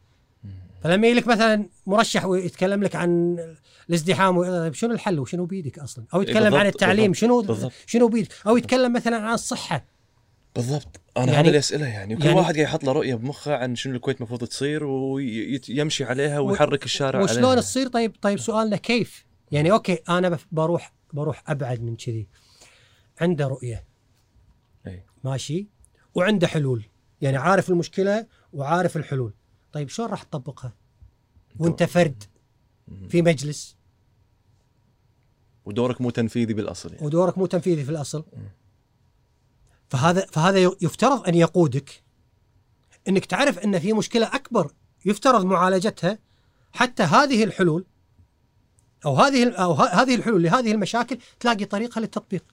فلما يجي لك مثلا مرشح ويتكلم لك عن الازدحام شنو الحل وشنو بيدك أصلا؟ أو يتكلم عن التعليم بالضبط شنو بالضبط. شنو بيدك؟ أو يتكلم مثلا عن الصحة. بالضبط. أنا يعني هذه الاسئله يعني كل يعني واحد قاعد يحط له رؤية بمخه عن شنو الكويت المفروض تصير ويمشي عليها ويحرك الشارع وشلون تصير؟ طيب طيب سؤالنا كيف؟ يعني أوكي أنا بروح بروح أبعد من كذي. عنده رؤية. أي. ماشي. وعنده حلول. يعني عارف المشكلة وعارف الحلول. طيب شلون راح تطبقها؟ وانت فرد في مجلس ودورك مو تنفيذي بالأصل يعني. ودورك مو تنفيذي في الأصل فهذا فهذا يفترض أن يقودك إنك تعرف إن في مشكلة أكبر يفترض معالجتها حتى هذه الحلول أو هذه أو هذه الحلول لهذه المشاكل تلاقي طريقة للتطبيق.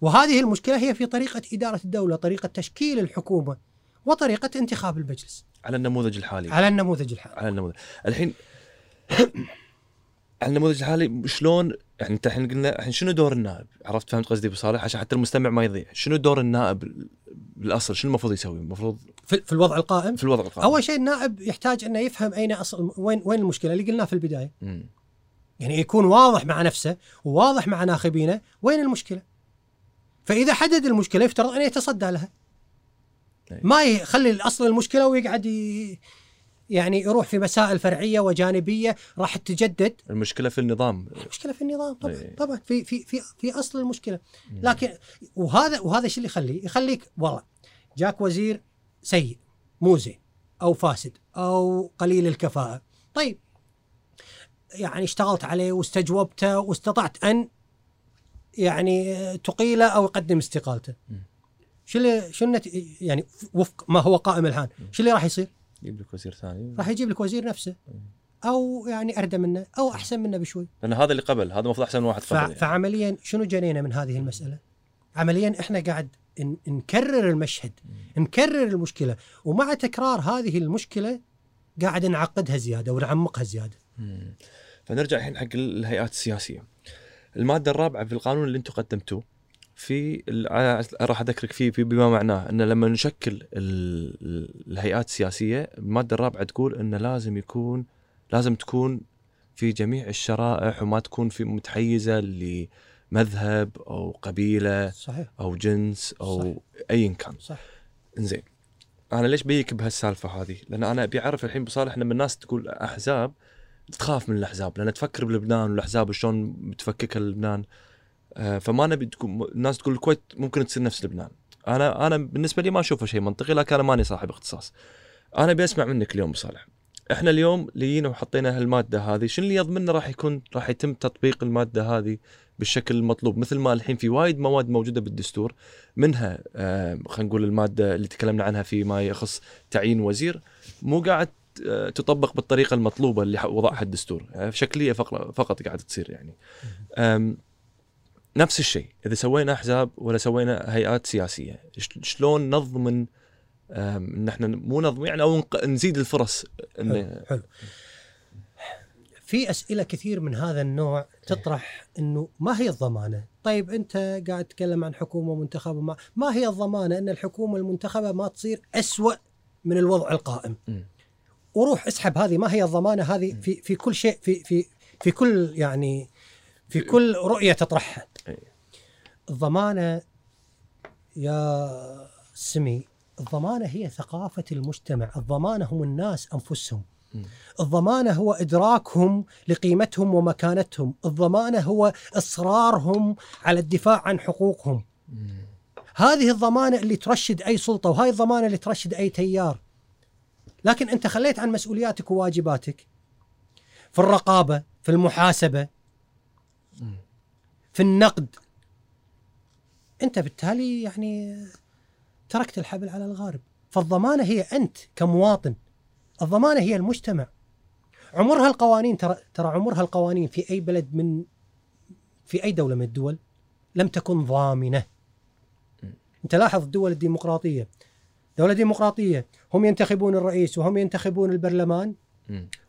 وهذه المشكلة هي في طريقة إدارة الدولة، طريقة تشكيل الحكومة وطريقة انتخاب المجلس. على النموذج الحالي. على النموذج الحالي. على النموذج. الحين على النموذج الحالي شلون يعني انت الحين قلنا الحين شنو دور النائب؟ عرفت فهمت قصدي أبو صالح عشان حتى المستمع ما يضيع، شنو دور النائب بالاصل؟ شنو المفروض يسوي؟ المفروض في, في الوضع القائم؟ في الوضع القائم أول شيء النائب يحتاج إنه يفهم أين أصل وين وين المشكلة اللي قلناه في البداية. م. يعني يكون واضح مع نفسه وواضح مع ناخبينه وين المشكلة. فإذا حدد المشكلة يفترض أن يتصدى لها. أي. ما يخلي اصل المشكلة ويقعد ي... يعني يروح في مسائل فرعية وجانبية راح تتجدد المشكلة في النظام. المشكلة في النظام طبعا أي. طبعا في في في في أصل المشكلة. لكن وهذا وهذا الشيء اللي يخليه يخليك والله جاك وزير سيء مو زين أو فاسد أو قليل الكفاءة. طيب يعني اشتغلت عليه واستجوبته واستطعت أن يعني تقيله أو يقدم استقالته. مم. شو اللي شو النت... يعني وفق ما هو قائم الآن شو اللي راح يصير؟ يجيب لك وزير ثاني راح يجيب لك وزير نفسه أو يعني اردى منه أو أحسن منه بشوي لأن هذا اللي قبل هذا المفروض أحسن من واحد. قبل يعني. فعمليا شنو جنينا من هذه المسألة؟ عمليا إحنا قاعد. نكرر المشهد نكرر المشكلة ومع تكرار هذه المشكلة قاعد نعقدها زيادة ونعمقها زيادة. فنرجع الحين حق الهيئات السياسية المادة الرابعة في القانون اللي أنتم قدمتوه في راح أذكرك فيه في بما معناه إن لما نشكل ال- ال- الهيئات السياسية المادة الرابعة تقول إن لازم يكون لازم تكون في جميع الشرائح وما تكون في متحيزة لمذهب أو قبيلة صحيح. أو جنس أو. ايا كان. صح إنزين. أنا ليش بيك بهالسالفة هذه؟ لأن أنا أبي أعرف الحين بصالح لما الناس تقول أحزاب تخاف من الأحزاب لأن تفكر بلبنان والأحزاب شلون متفككه لبنان. فما نبي تكون الناس تقول الكويت ممكن تصير نفس لبنان. أنا أنا بالنسبة لي ما اشوفه شيء منطقي لكن أنا ماني صاحب اختصاص. أنا أبي أسمع منك اليوم بصالح إحنا اليوم لينا وحطينا هالمادة هذه شنو اللي يضمننا راح يكون راح يتم تطبيق المادة هذه بالشكل المطلوب مثل ما الحين في وايد مواد موجودة بالدستور منها آه، خلينا نقول المادة اللي تكلمنا عنها فيما يخص تعيين وزير مو قاعد آه، تطبق بالطريقة المطلوبة اللي وضعها الدستور. آه، شكلية فقط فقط قاعدة تصير يعني. نفس الشيء إذا سوينا أحزاب ولا سوينا هيئات سياسية شلون نضمن ان إحنا مو نضمن يعني أو نزيد الفرص حلو, ان حلو. في أسئلة كثير من هذا النوع تطرح إنه ما هي الضمانة؟ طيب أنت قاعد تتكلم عن حكومة منتخبه ما, ما هي الضمانة إن الحكومة المنتخبة ما تصير أسوأ من الوضع القائم؟ مم. وروح اسحب هذه ما هي الضمانة هذه في في كل شيء في في في كل يعني في كل رؤية تطرحها. أي. الضمانة يا سمي الضمانة هي ثقافة المجتمع، الضمانة هم الناس أنفسهم. الضمانة هو إدراكهم لقيمتهم ومكانتهم، الضمانة هو إصرارهم على الدفاع عن حقوقهم. هذه الضمانة اللي ترشد أي سلطة وهاي الضمانة اللي ترشد أي تيار. لكن أنت خليت عن مسؤولياتك وواجباتك في الرقابة، في المحاسبة،. في النقد. انت بالتالي يعني تركت الحبل على الغارب، فالضمانة هي انت كمواطن. الضمانة هي المجتمع. عمرها القوانين ترى ترى عمرها القوانين في أي بلد من في أي دولة من الدول لم تكن ضامنة. انت لاحظ الدول الديمقراطية دولة ديمقراطية هم ينتخبون الرئيس وهم ينتخبون البرلمان.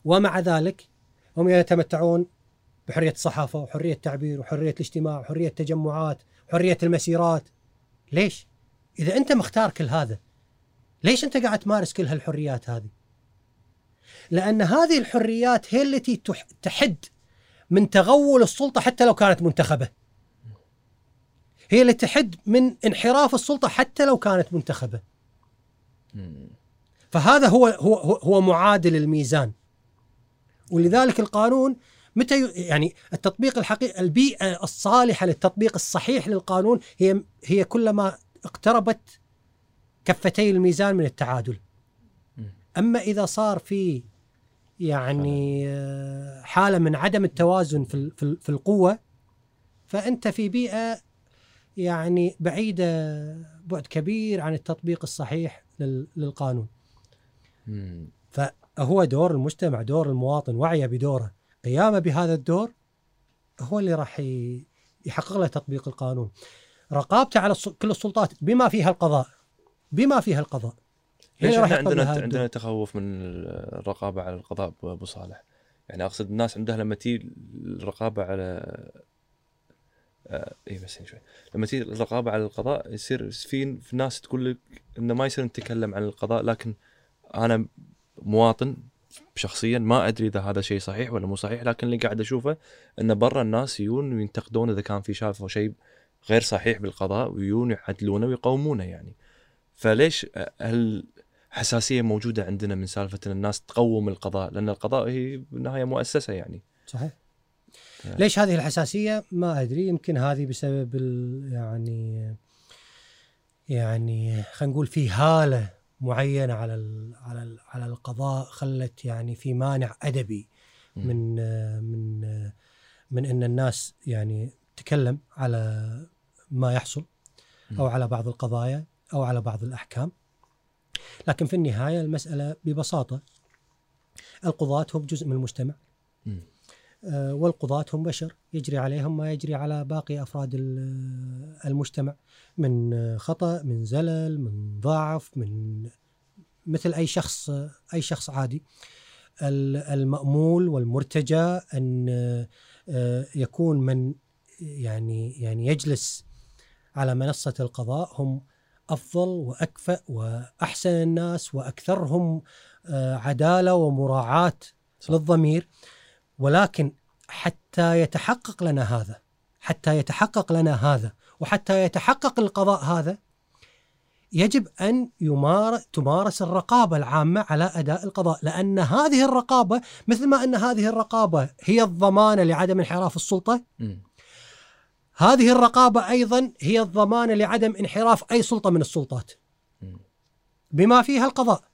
ومع ذلك هم يتمتعون بحرية الصحافة وحرية التعبير وحرية الاجتماع وحرية التجمعات وحرية المسيرات ليش؟ إذا أنت مختار كل هذا ليش أنت قاعد تمارس كل هالحريات هذه؟ لأن هذه الحريات هي التي تح- تحد من تغول السلطة حتى لو كانت منتخبة هي اللي تحد من انحراف السلطة حتى لو كانت منتخبة مم. فهذا هو هو- هو معادل الميزان ولذلك القانون متى يعني التطبيق الحقيقي البيئة الصالحة للتطبيق الصحيح للقانون هي هي كلما اقتربت كفتي الميزان من التعادل. أما إذا صار في يعني آه، حالة من عدم التوازن في في ال- في القوة فأنت في بيئة يعني بعيدة بعد كبير عن التطبيق الصحيح لل- للقانون. فهو دور المجتمع دور المواطن وعيه بدوره قيامه بهذا الدور هو اللي راح يحقق له تطبيق القانون. رقابته على كل السلطات بما فيها القضاء بما فيها القضاء. هي ليش إحنا عندنا عندنا. تخوف من الرقابة على القضاء ابو صالح؟ يعني أقصد الناس عندها لما تيجي الرقابة على آه اي بس شوي. لما تيجي الرقابة على القضاء يصير في في ناس تقول لك إنه ما يصير نتكلم عن القضاء لكن أنا مواطن شخصيا ما أدري إذا هذا شيء صحيح ولا مو صحيح لكن اللي قاعد أشوفه إن برا الناس يجون وينتقدون إذا كان في شافوا شيء غير صحيح بالقضاء ويجون يعدلونه ويقومونه يعني. فليش هل حساسية موجودة عندنا من سالفة إن الناس تقوم القضاء؟ لأن القضاء هي بالنهايه مؤسسة يعني. صحيح. ليش هذه الحساسية؟ ما أدري يمكن هذه بسبب يعني يعني خلينا نقول في هالة معينه على على على القضاء خلت يعني في مانع أدبي. من من من إن الناس يعني تتكلم على ما يحصل أو على بعض القضايا أو على بعض الأحكام. لكن في النهاية المسألة ببساطة القضاة هم جزء من المجتمع. والقضاة هم بشر يجري عليهم ما يجري على باقي أفراد ال- المجتمع. من آه، خطأ من زلل من ضعف من مثل أي شخص أي شخص عادي. ال- المأمول والمرتجى أن آه، آه، يكون من يعني يعني يجلس على منصة القضاء هم أفضل وأكفأ وأحسن الناس وأكثرهم آه، عدالة ومراعاة صح. للضمير. ولكن حتى يتحقق لنا هذا حتى يتحقق لنا هذا وحتى يتحقق القضاء هذا يجب أن يمارس تمارس الرقابة العامة على أداء القضاء لأن هذه الرقابة مثل ما أن هذه الرقابة هي الضمانة لعدم انحراف السلطة مم. هذه الرقابة أيضا هي الضمانة لعدم انحراف أي سلطة من السلطات. بما فيها القضاء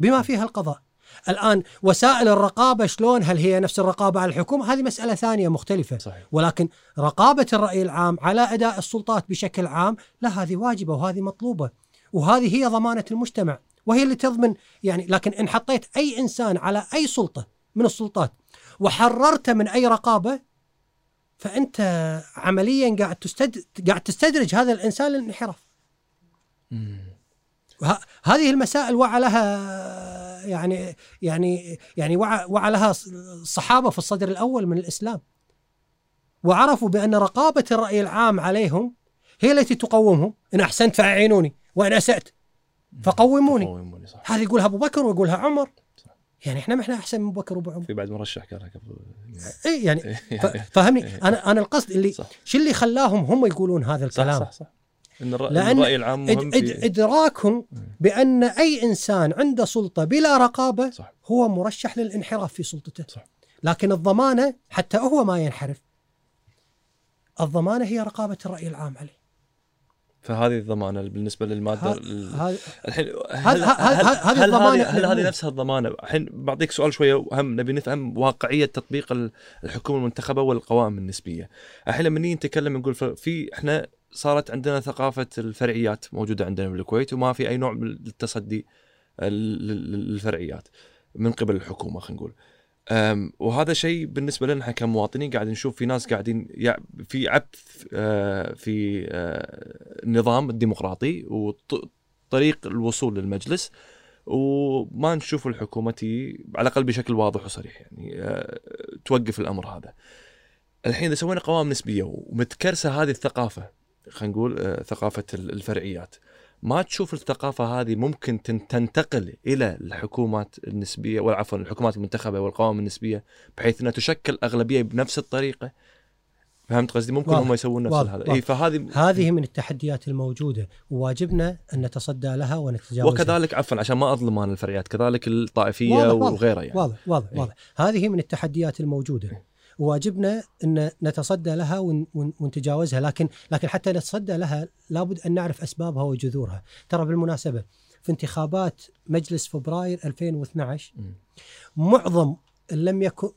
بما فيها القضاء الآن وسائل الرقابة شلون؟ هل هي نفس الرقابة على الحكومة؟ هذه مسألة ثانية مختلفة. صحيح. ولكن رقابة الرأي العام على أداء السلطات بشكل عام لا هذه واجبة وهذه مطلوبة. وهذه هي ضمانة المجتمع. وهي اللي تضمن يعني لكن إن حطيت أي إنسان على أي سلطة من السلطات وحررته من أي رقابة فأنت عمليا قاعد تستد... قاعد تستدرج هذا الإنسان للانحراف. هذه المسائل وعى لها يعني يعني يعني وعى, وعى لها الصحابه في الصدر الأول من الإسلام وعرفوا بأن رقابة الرأي العام عليهم هي التي تقومهم. إن أحسنت فأعينوني وإن أسأت فقوموني. قوموني صح. هذه يقولها أبو بكر ويقولها عمر. يعني إحنا ما إحنا أحسن من أبو بكر وأبو عمر. في بعد مرشح قالها قبل. إي يعني [LAUGHS] فهمني؟ أنا أنا القصد اللي صح. شو اللي خلاهم هم يقولون هذا صح الكلام؟ صح صح. إن الرأي, لأن الرأي العام مهم إد إد في ادراكهم بأن أي إنسان عنده سلطة بلا رقابة صح. هو مرشح للانحراف في سلطته. صح. لكن الضمانة حتى هو ما ينحرف. الضمانة هي رقابة الرأي العام عليه. فهذه الضمانة بالنسبة للمادة الحين هل- هل- هل- هذه هل الضمانة هذه هل. هذه نفسها الضمانة؟ الحين بعطيك سؤال شوية وهم نبي نفهم واقعية تطبيق ال- الحكومة المنتخبة والقوائم النسبية. الحين لما نيجي نتكلم نقول في إحنا صارت عندنا ثقافة الفرعيات موجودة عندنا بالكويت وما في أي نوع من التصدي ال- لل- للفرعيات من قبل الحكومة خلينا نقول وهذا شيء بالنسبة لنا كمواطنين قاعدين نشوف في ناس قاعدين في عبث آه، في آه، النظام الديمقراطي وطريق الوصول للمجلس وما نشوف الحكومة على الأقل بشكل واضح وصريح يعني آه، توقف الأمر هذا. الحين إذا سوينا قوائم نسبية ومتكرسة هذه الثقافة خلينا نقول آه، ثقافة ال- الفرعيات ما تشوف الثقافة هذه ممكن تن- تنتقل إلى الحكومات النسبية والعفوا الحكومات المنتخبة والقوائم النسبية بحيث إنها تشكل أغلبية بنفس الطريقة فهمت قصدي ممكن واضح. هم يسوون نفس واضح. هذا واضح. إي فهذه هذه من التحديات الموجودة وواجبنا أن نتصدى لها ونتجاوزها وكذلك عفوا عشان ما اظلم أنا الفرعيات كذلك الطائفية واضح، واضح. وغيرها يعني واضح واضح إيه. واضح هذه من التحديات الموجودة وواجبنا إن نتصدى لها ون- ون- ونتجاوزها. لكن لكن حتى نتصدى لها لابد أن نعرف أسبابها وجذورها. ترى بالمناسبة في انتخابات مجلس فبراير 2012 مم. معظم لم يكن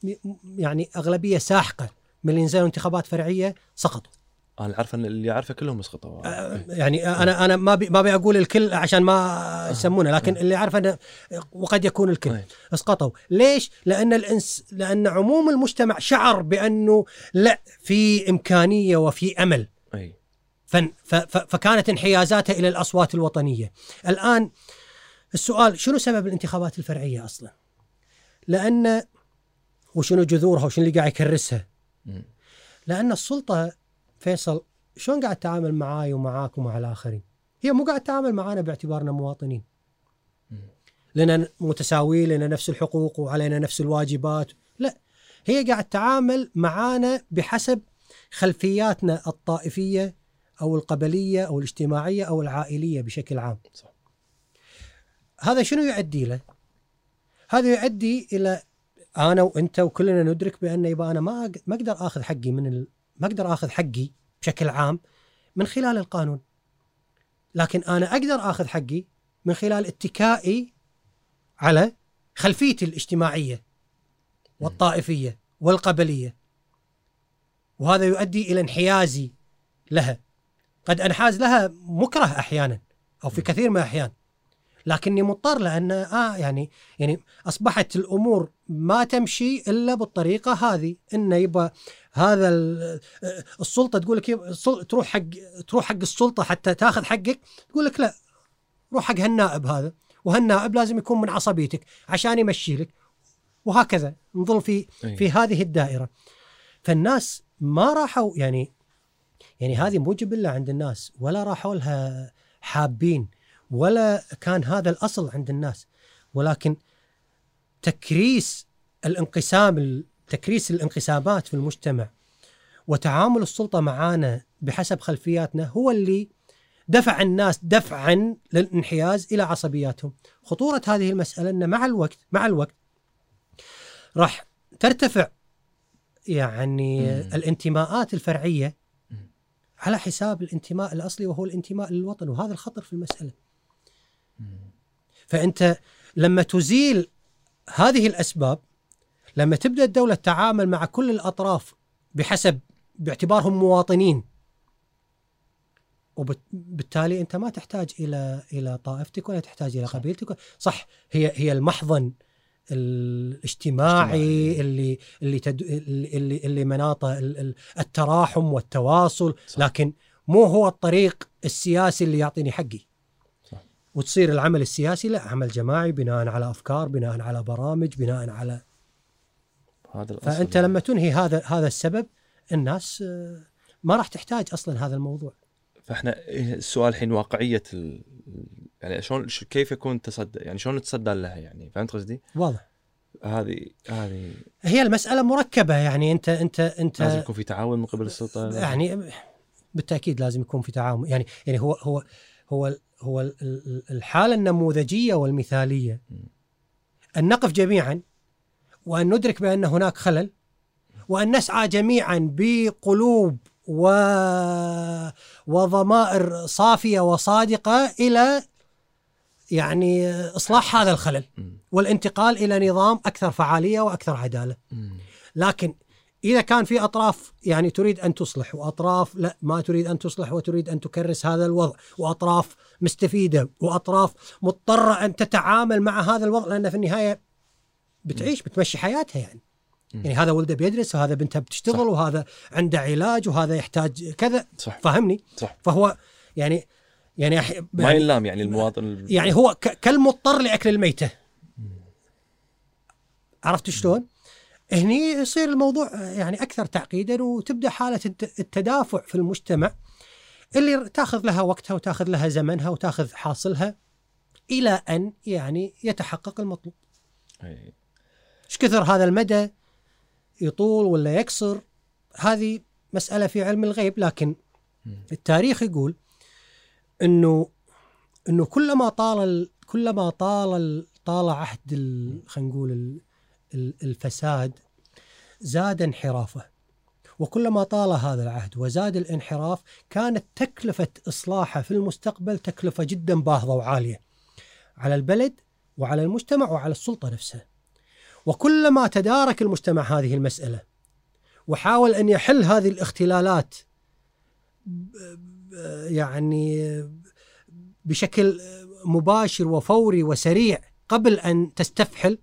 يعني أغلبية ساحقة من اللي نزلوا انتخابات فرعية سقطوا. أنا عارف إن اللي اعرفه كلهم سقطوا يعني أنا أنا ما بي ما ابي أقول الكل عشان ما يسمونه لكن اللي اعرف انه وقد يكون الكل أي. اسقطوا. ليش؟ لأن الانس لأن عموم المجتمع شعر بأنه لا في إمكانية وفي أمل. ف فكانت انحيازاتها إلى الأصوات الوطنية. الآن السؤال شنو سبب الانتخابات الفرعية أصلا؟ لأن وشنو جذورها وشنو اللي قاعد يكرسها. لأن السلطة فيصل شلون قاعد تتعامل معاي ومعاك ومع الاخرين؟ هي مو قاعد تتعامل معانا باعتبارنا مواطنين. لنا متساويين لنا نفس الحقوق وعلينا نفس الواجبات، لا هي قاعد تتعامل معانا بحسب خلفياتنا الطائفية أو القبلية أو الاجتماعية أو العائلية بشكل عام. صح. هذا شنو يؤدي له؟ هذا يؤدي إلى أنا وأنت وكلنا ندرك بأن يبقى أنا ما ما أقدر آخذ حقي من. ما أقدر آخذ حقي بشكل عام من خلال القانون. لكن أنا أقدر آخذ حقي من خلال اتكائي على خلفيتي الاجتماعية والطائفية والقبلية. وهذا يؤدي إلى انحيازي لها. قد أنحاز لها مكره أحيانا أو في كثير من الأحيان. لكني مضطر لأن آه يعني يعني أصبحت الأمور ما تمشي إلا بالطريقة هذه. إنه يبقى هذا ال- السلطة تقول لك تروح حق تروح حق السلطة حتى تاخذ حقك تقول لك لا روح حق هالنائب هذا وهالنائب لازم يكون من عصبيتك عشان يمشي لك وهكذا. نظل في أي. في هذه الدائرة. فالناس ما راحوا يعني يعني هذه مو جبله عند الناس ولا راحوا لها حابين. ولا كان هذا الأصل عند الناس ولكن تكريس الانقسام تكريس الانقسامات في المجتمع وتعامل السلطة معانا بحسب خلفياتنا هو اللي دفع الناس دفعا للانحياز إلى عصبياتهم. خطورة هذه المسألة إن مع الوقت مع الوقت راح ترتفع يعني مم. الانتماءات الفرعية. على حساب الانتماء الأصلي وهو الانتماء للوطن وهذا الخطر في المسألة. فأنت لما تزيل هذه الأسباب لما تبدأ الدولة تتعامل مع كل الأطراف بحسب باعتبارهم مواطنين وبالتالي أنت ما تحتاج إلى إلى طائفتك ولا تحتاج إلى. قبيلتك صح هي هي المحضن الاجتماعي اجتماعي. اللي اللي تد... اللي اللي مناطه ال- ال- التراحم والتواصل صح. لكن مو هو الطريق السياسي اللي يعطيني حقي. وتصير العمل السياسي لا عمل جماعي بناء على أفكار بناء على برامج بناء على هذا الأصل. فأنت لما تنهي هذا هذا السبب الناس آه، ما راح تحتاج أصلا هذا الموضوع. فإحنا السؤال الحين واقعية ال... يعني شلون كيف يكون تصدى يعني شلون نتصدى لها يعني؟ فهمت قصدي؟ واضح. هذه هذه هي المسألة مركبة يعني أنت أنت أنت لازم يكون في تعاون من قبل السلطة؟ يعني بالتأكيد لازم يكون في تعاون. يعني يعني هو هو هو هو ال- ال- الحالة النموذجية والمثالية أن نقف جميعا وأن ندرك بأن هناك خلل وأن نسعى جميعا بقلوب و وضمائر صافية وصادقة إلى يعني إصلاح هذا الخلل. والانتقال إلى نظام أكثر فعالية وأكثر عدالة. لكن إذا كان في أطراف يعني تريد أن تصلح وأطراف لا ما تريد أن تصلح وتريد أن تكرس هذا الوضع وأطراف مستفيدة وأطراف مضطرة أن تتعامل مع هذا الوضع لأن في النهاية بتعيش بتمشي حياتها يعني. يعني هذا ولده بيدرس وهذا بنته بتشتغل صح. وهذا عنده علاج وهذا يحتاج كذا. صح. فهمني؟ صح. فهو يعني يعني أح- ما يعني, ينلام يعني المواطن ال- يعني هو ك- كالمضطر لأكل الميتة. عرفت شلون؟ هني يصير الموضوع يعني أكثر تعقيدا وتبدأ حالة الت- التدافع في المجتمع اللي تاخذ لها وقتها وتاخذ لها زمنها وتاخذ حاصلها إلى أن يعني يتحقق المطلوب. إيش كثر هذا المدى يطول ولا يقصر هذه مسألة في علم الغيب لكن. التاريخ يقول إنه إنه كلما طال ال- كلما طال ال- طال عهد خلينا نقول الفساد زاد انحرافه وكلما طال هذا العهد وزاد الانحراف كانت تكلفة إصلاحه في المستقبل تكلفة جدا باهظة وعالية على البلد وعلى المجتمع وعلى السلطة نفسها. وكلما تدارك المجتمع هذه المسألة وحاول أن يحل هذه الاختلالات يعني بشكل مباشر وفوري وسريع قبل أن تستفحل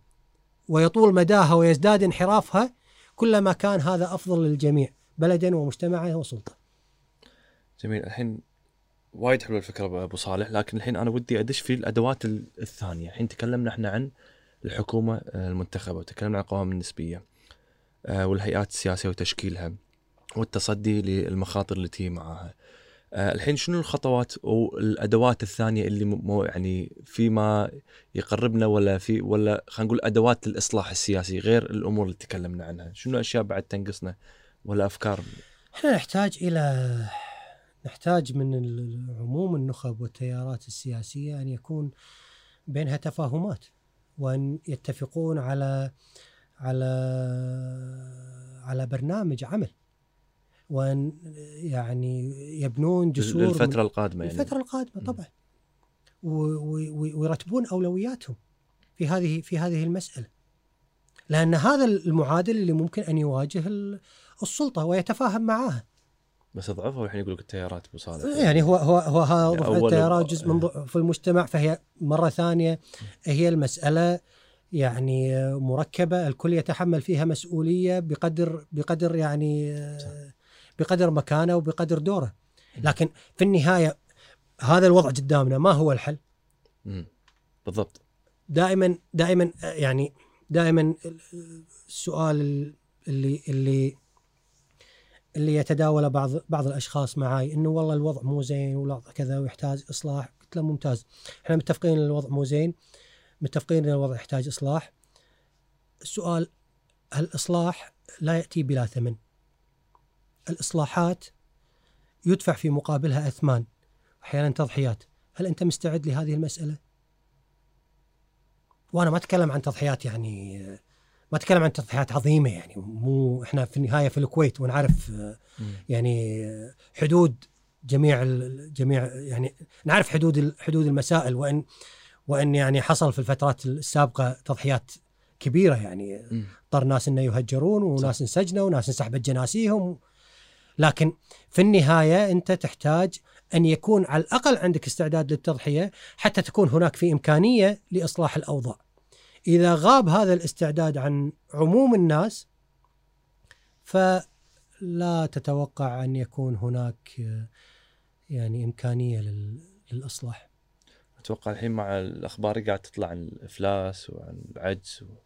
ويطول مداها ويزداد انحرافها كلما كان هذا أفضل للجميع بلدا ومجتمعا وسلطة. جميل. الحين وايد حلوة الفكرة ابو صالح لكن الحين أنا ودي أدش في الأدوات ال- الثانية. الحين تكلمنا إحنا عن الحكومة آه، المنتخبة وتكلمنا عن القوائم النسبية آه، والهيئات السياسية وتشكيلها والتصدي للمخاطر معاها آه، الحين شنو الخطوات أو الأدوات الثانية اللي مو يعني فيما يقربنا ولا في ولا خلينا نقول أدوات الاصلاح السياسي غير الأمور اللي تكلمنا عنها؟ شنو أشياء بعد تنقصنا ولا أفكار؟ إحنا نحتاج إلى نحتاج من عموم النخب والتيارات السياسية أن يكون بينها تفاهمات وأن يتفقون على على على برنامج عمل. وأن يعني يبنون جسور للفترة القادمة يعني. الفترة القادمة مم. طبعا. ويرتبون أولوياتهم في هذه في هذه المسألة. لأن هذا المعادل اللي ممكن أن يواجه ال- السلطة ويتفاهم معها بس ضعفوا الحين يقول لك التيارات ابو صالح يعني هو هو هو ها يعني التيارات جزء من ضعف المجتمع فهي مرة ثانية. هي المسألة يعني مركبة الكل يتحمل فيها مسؤولية بقدر بقدر يعني آه، بقدر مكانه وبقدر دوره. لكن في النهاية هذا الوضع قدامنا ما هو الحل؟ مم. بالضبط. دائما دائما يعني دائما السؤال اللي اللي اللي يتداول بعض بعض الأشخاص معي إنه والله الوضع مو زين والوضع كذا ويحتاج إصلاح. قلت له ممتاز. إحنا متفقين إن الوضع مو زين متفقين إن الوضع يحتاج إصلاح. السؤال هل الاصلاح لا يأتي بلا ثمن؟ الإصلاحات يدفع في مقابلها أثمان. أحيانا تضحيات. هل أنت مستعد لهذه المسألة؟ وأنا ما أتكلم عن تضحيات يعني ما أتكلم عن تضحيات عظيمة يعني. مو إحنا في النهاية في الكويت ونعرف. يعني حدود جميع جميع يعني نعرف حدود حدود المسائل. وإن وإن يعني حصل في الفترات السابقة تضحيات كبيرة يعني. اضطر ناس إنه يهجرون وناس انسجنوا وناس انسحبت جناسيهم. لكن في النهاية أنت تحتاج أن يكون على الأقل عندك استعداد للتضحية حتى تكون هناك في إمكانية لإصلاح الأوضاع. إذا غاب هذا الاستعداد عن عموم الناس فلا تتوقع أن يكون هناك يعني إمكانية لل- للإصلاح. أتوقع الحين مع الأخبار قاعد تطلع عن الأفلاس وعن العجز و...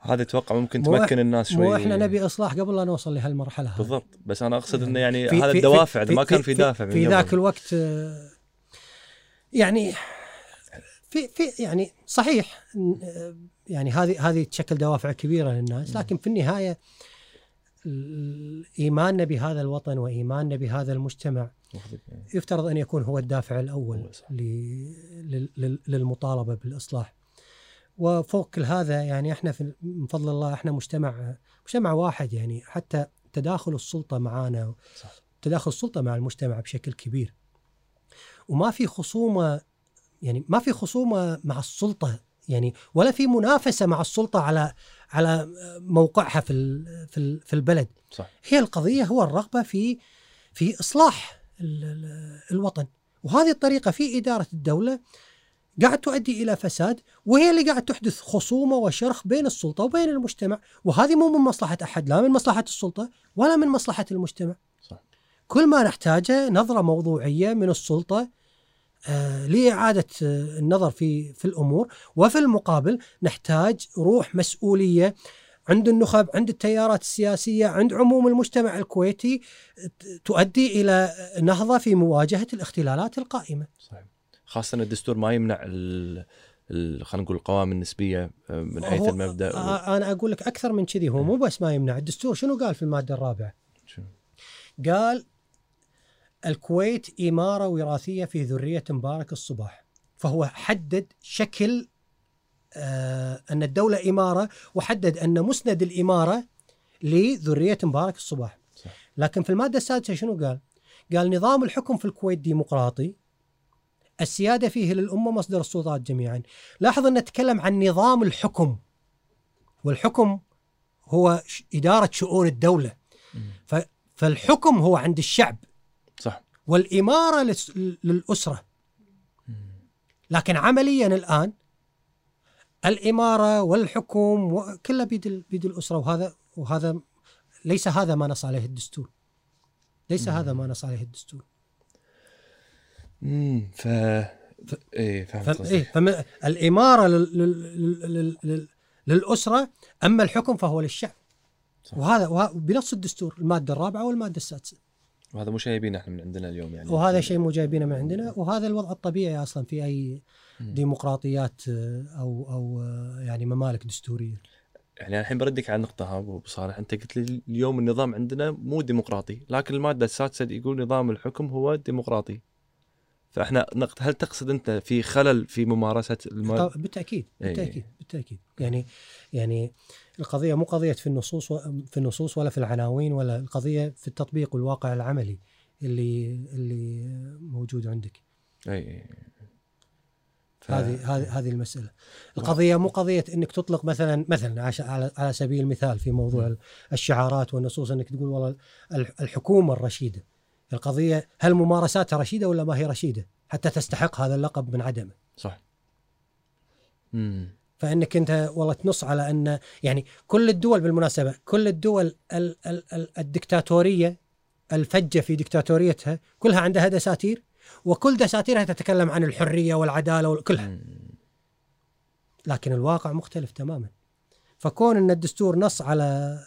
هذا أتوقع ممكن تمكن الناس شوي. مو إحنا نبي إصلاح قبل لا نوصل لهالمرحلة هذه. بالضبط. بس أنا أقصد إنه يعني في- هذا في- الدوافع في- ما كان في- في دافع في قبل. ذاك الوقت يعني في في يعني صحيح يعني هذه هذه تشكل دوافع كبيرة للناس لكن في النهاية ال- إيماننا بهذا الوطن وإيماننا بهذا المجتمع يفترض أن يكون هو الدافع الأول للمطالبة بالإصلاح. وفوق كل هذا يعني إحنا في من فضل الله إحنا مجتمع مجتمع واحد يعني. حتى تداخل السلطة معنا صح. تداخل السلطة مع المجتمع بشكل كبير. وما في خصومة يعني ما في خصومة مع السلطة يعني ولا في منافسة مع السلطة على على موقعها في في في البلد. صح. هي القضية هو الرغبة في في إصلاح ال- ال- الوطن. وهذه الطريقة في إدارة الدولة قاعد تؤدي إلى فساد وهي اللي قاعد تحدث خصومة وشرخ بين السلطة وبين المجتمع. وهذه مو من مصلحة أحد لا من مصلحة السلطة ولا من مصلحة المجتمع. صح. كل ما نحتاجه نظرة موضوعية من السلطة آه، لإعادة آه، النظر في في الأمور. وفي المقابل نحتاج روح مسؤولية عند النخب عند التيارات السياسية عند عموم المجتمع الكويتي تؤدي إلى نهضة في مواجهة الاختلالات القائمة. صحيح. خاصة إن الدستور ما يمنع ال... خلينا نقول القوائم النسبية آه، من حيث المبدأ و... آه، أنا أقول لك أكثر من كذي هو مو بس ما يمنع. الدستور شنو قال في المادة الرابعة؟ شنو؟ قال الكويت إمارة وراثية في ذرية مبارك الصباح. فهو حدد شكل آه أن الدولة إمارة وحدد أن مسند الإمارة لذرية مبارك الصباح. صح. لكن في المادة السادسة شنو قال؟ قال نظام الحكم في الكويت ديمقراطي السيادة فيه للأمة مصدر السلطات جميعا. لاحظ أن نتكلم عن نظام الحكم والحكم هو إدارة شؤون الدولة. فالحكم هو عند الشعب. صح. والإمارة للأسرة. لكن عمليا الآن الإمارة والحكم كلها بيد بيد الأسرة. وهذا وهذا ليس هذا ما نص عليه الدستور. ليس هذا ما نص عليه الدستور. امم ف إيه فهمت. إيه فم... الإمارة لل... لل... لل... لل... للأسرة أما الحكم فهو للشعب. صح. وهذا وه... بنص الدستور المادة الرابعة والمادة السادسة. وهذا مو شيء يبينا إحنا من عندنا اليوم يعني. وهذا شيء مو جايبينه من عندنا. وهذا الوضع الطبيعي أصلا في أي. ديمقراطيات آه، أو أو آه، يعني ممالك دستورية. يعني الحين بردك على النقطة ها أبو صالح. أنت قلت لي اليوم النظام عندنا مو ديمقراطي لكن المادة السادسة يقول نظام الحكم هو ديمقراطي. فاحنا نقد هل تقصد انت في خلل في ممارسة المال؟ بالتأكيد بالتأكيد بالتأكيد يعني يعني القضية مو قضية في النصوص في النصوص ولا في العناوين ولا القضية في التطبيق والواقع العملي اللي اللي موجود عندك. اي ف... هذه هذه هذه المسألة. القضية مو قضية إنك تطلق مثلا مثلا على على سبيل المثال في موضوع الشعارات والنصوص إنك تقول والله الحكومة الرشيدة. القضية هل ممارساتها رشيدة ولا ما هي رشيدة؟ حتى تستحق هذا اللقب من عدمه. صح. امم فإنك أنت والله تنص على أن يعني كل الدول بالمناسبة كل الدول الدكتاتورية الفجة في دكتاتوريتها كلها عندها دساتير وكل دساتيرها تتكلم عن الحرية والعدالة وكلها لكن الواقع مختلف تماما. فكون أن الدستور نص على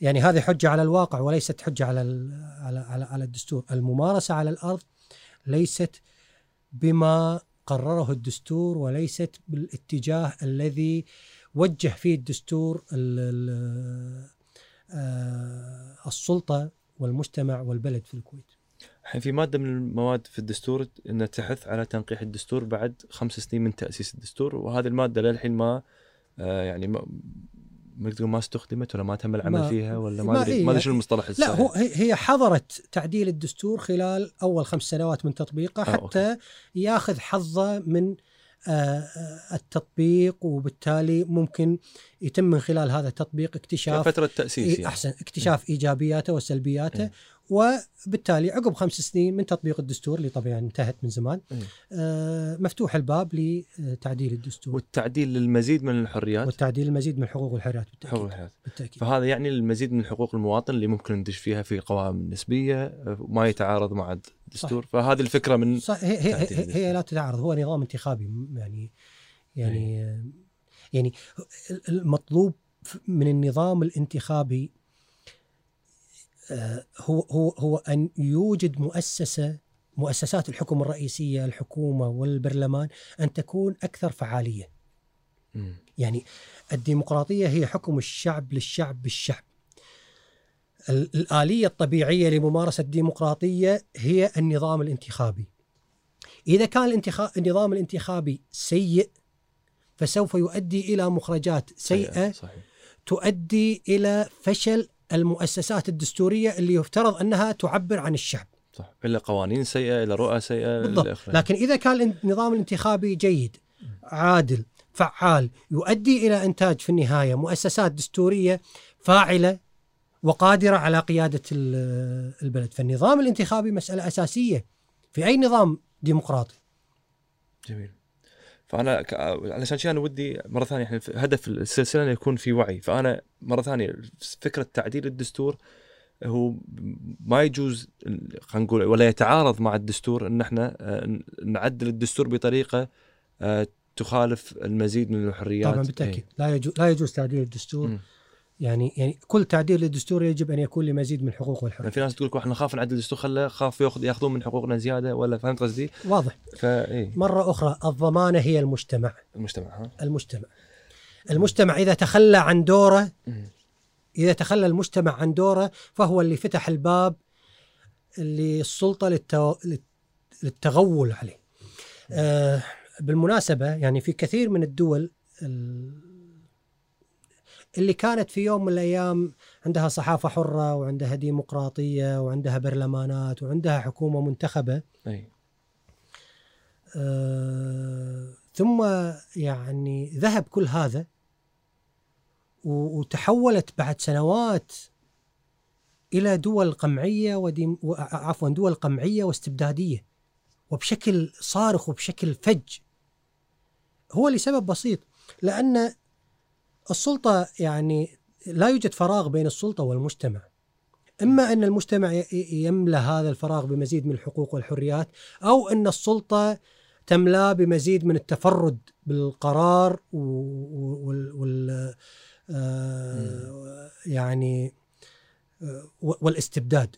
يعني هذه حجة على الواقع وليست حجة على على على, الدستور الممارسة على الأرض ليست بما قرره الدستور وليست بالاتجاه الذي وجه فيه الدستور آه، السلطة والمجتمع والبلد في الكويت. الحين في مادة من المواد في الدستور إنها تحث على تنقيح الدستور بعد خمس سنين من تأسيس الدستور وهذه المادة للحين ما آه، يعني ما ما استخدمت ولا ما تم العمل ما فيها ولا ما ادري ما أدري شنو المصطلح الصحيح. لا هو هي حضرت تعديل الدستور خلال أول خمس سنوات من تطبيقه آه، حتى آه ياخذ حظه من آه، آه، التطبيق وبالتالي ممكن يتم من خلال هذا التطبيق اكتشاف فترة تأسيس يعني. أحسن اكتشاف إيجابياته وسلبياته وبالتالي عقب خمس سنين من تطبيق الدستور اللي طبعا انتهت من زمان آه مفتوح الباب لتعديل الدستور. والتعديل للمزيد من الحريات؟ والتعديل للمزيد من الحقوق والحريات بالتأكيد. حقوق الحياة. بالتأكيد. فهذا يعني المزيد من حقوق المواطن اللي ممكن ندش فيها في قوائم نسبية ما يتعارض مع الدستور صح. فهذه الفكرة من صح. هي هي, هي, هي لا تتعارض. هو نظام انتخابي يعني يعني أي. يعني المطلوب من النظام الانتخابي آه، هو هو هو أن يوجد مؤسسة مؤسسات الحكم الرئيسية الحكومة والبرلمان أن تكون أكثر فعالية. م. يعني الديمقراطية هي حكم الشعب للشعب بالشعب. الآلية الطبيعية لممارسة الديمقراطية هي النظام الانتخابي. إذا كان الانتخاب النظام الانتخابي سيء فسوف يؤدي إلى مخرجات سيئة صحيح. تؤدي إلى فشل المؤسسات الدستورية اللي يفترض أنها تعبر عن الشعب. صح، إلا قوانين سيئة، إلا رؤى سيئة بالضبط، لكن إذا كان النظام الانتخابي جيد، عادل، فعال، يؤدي إلى إنتاج في النهاية مؤسسات دستورية فاعلة وقادرة على قيادة البلد، فالنظام الانتخابي مسألة أساسية في أي نظام ديمقراطي. جميل. فأنا علشان شيء أنا ودي مرة ثانية إحنا هدف السلسلة إنه يكون في وعي. فأنا مرة ثانية فكرة تعديل الدستور هو ما يجوز خلينا نقول ولا يتعارض مع الدستور إن إحنا آه، نعدل الدستور بطريقة آه، تخالف المزيد من الحريات. طبعا بالتأكيد. لا يجوز لا يجوز تعديل الدستور م. يعني يعني كل تعديل للدستور يجب أن يكون لمزيد من الحقوق والحريات. يعني في ناس تقول إحنا نخاف نعدل الدستور خله خاف ياخذ ياخذون من حقوقنا زيادة ولا فهمت قصدي؟ واضح. فايه مرة أخرى الضمانة هي المجتمع. المجتمع ها؟ المجتمع. المجتمع إذا تخلى عن دوره إذا تخلى المجتمع عن دوره فهو اللي فتح الباب للسلطة للتو... للتغول عليه. آه بالمناسبة يعني في كثير من الدول اللي كانت في يوم من الأيام عندها صحافة حرة وعندها ديمقراطيه وعندها برلمانات وعندها حكومة منتخبة أي. آه ثم يعني ذهب كل هذا وتحولت بعد سنوات إلى دول قمعية وديم عفوا دول قمعية واستبدادية وبشكل صارخ وبشكل فج هو لسبب بسيط لأن السلطة يعني لا يوجد فراغ بين السلطة والمجتمع. إما أن المجتمع يملأ هذا الفراغ بمزيد من الحقوق والحريات أو أن السلطة تملأ بمزيد من التفرد بالقرار وال, وال آه يعني والإستبداد.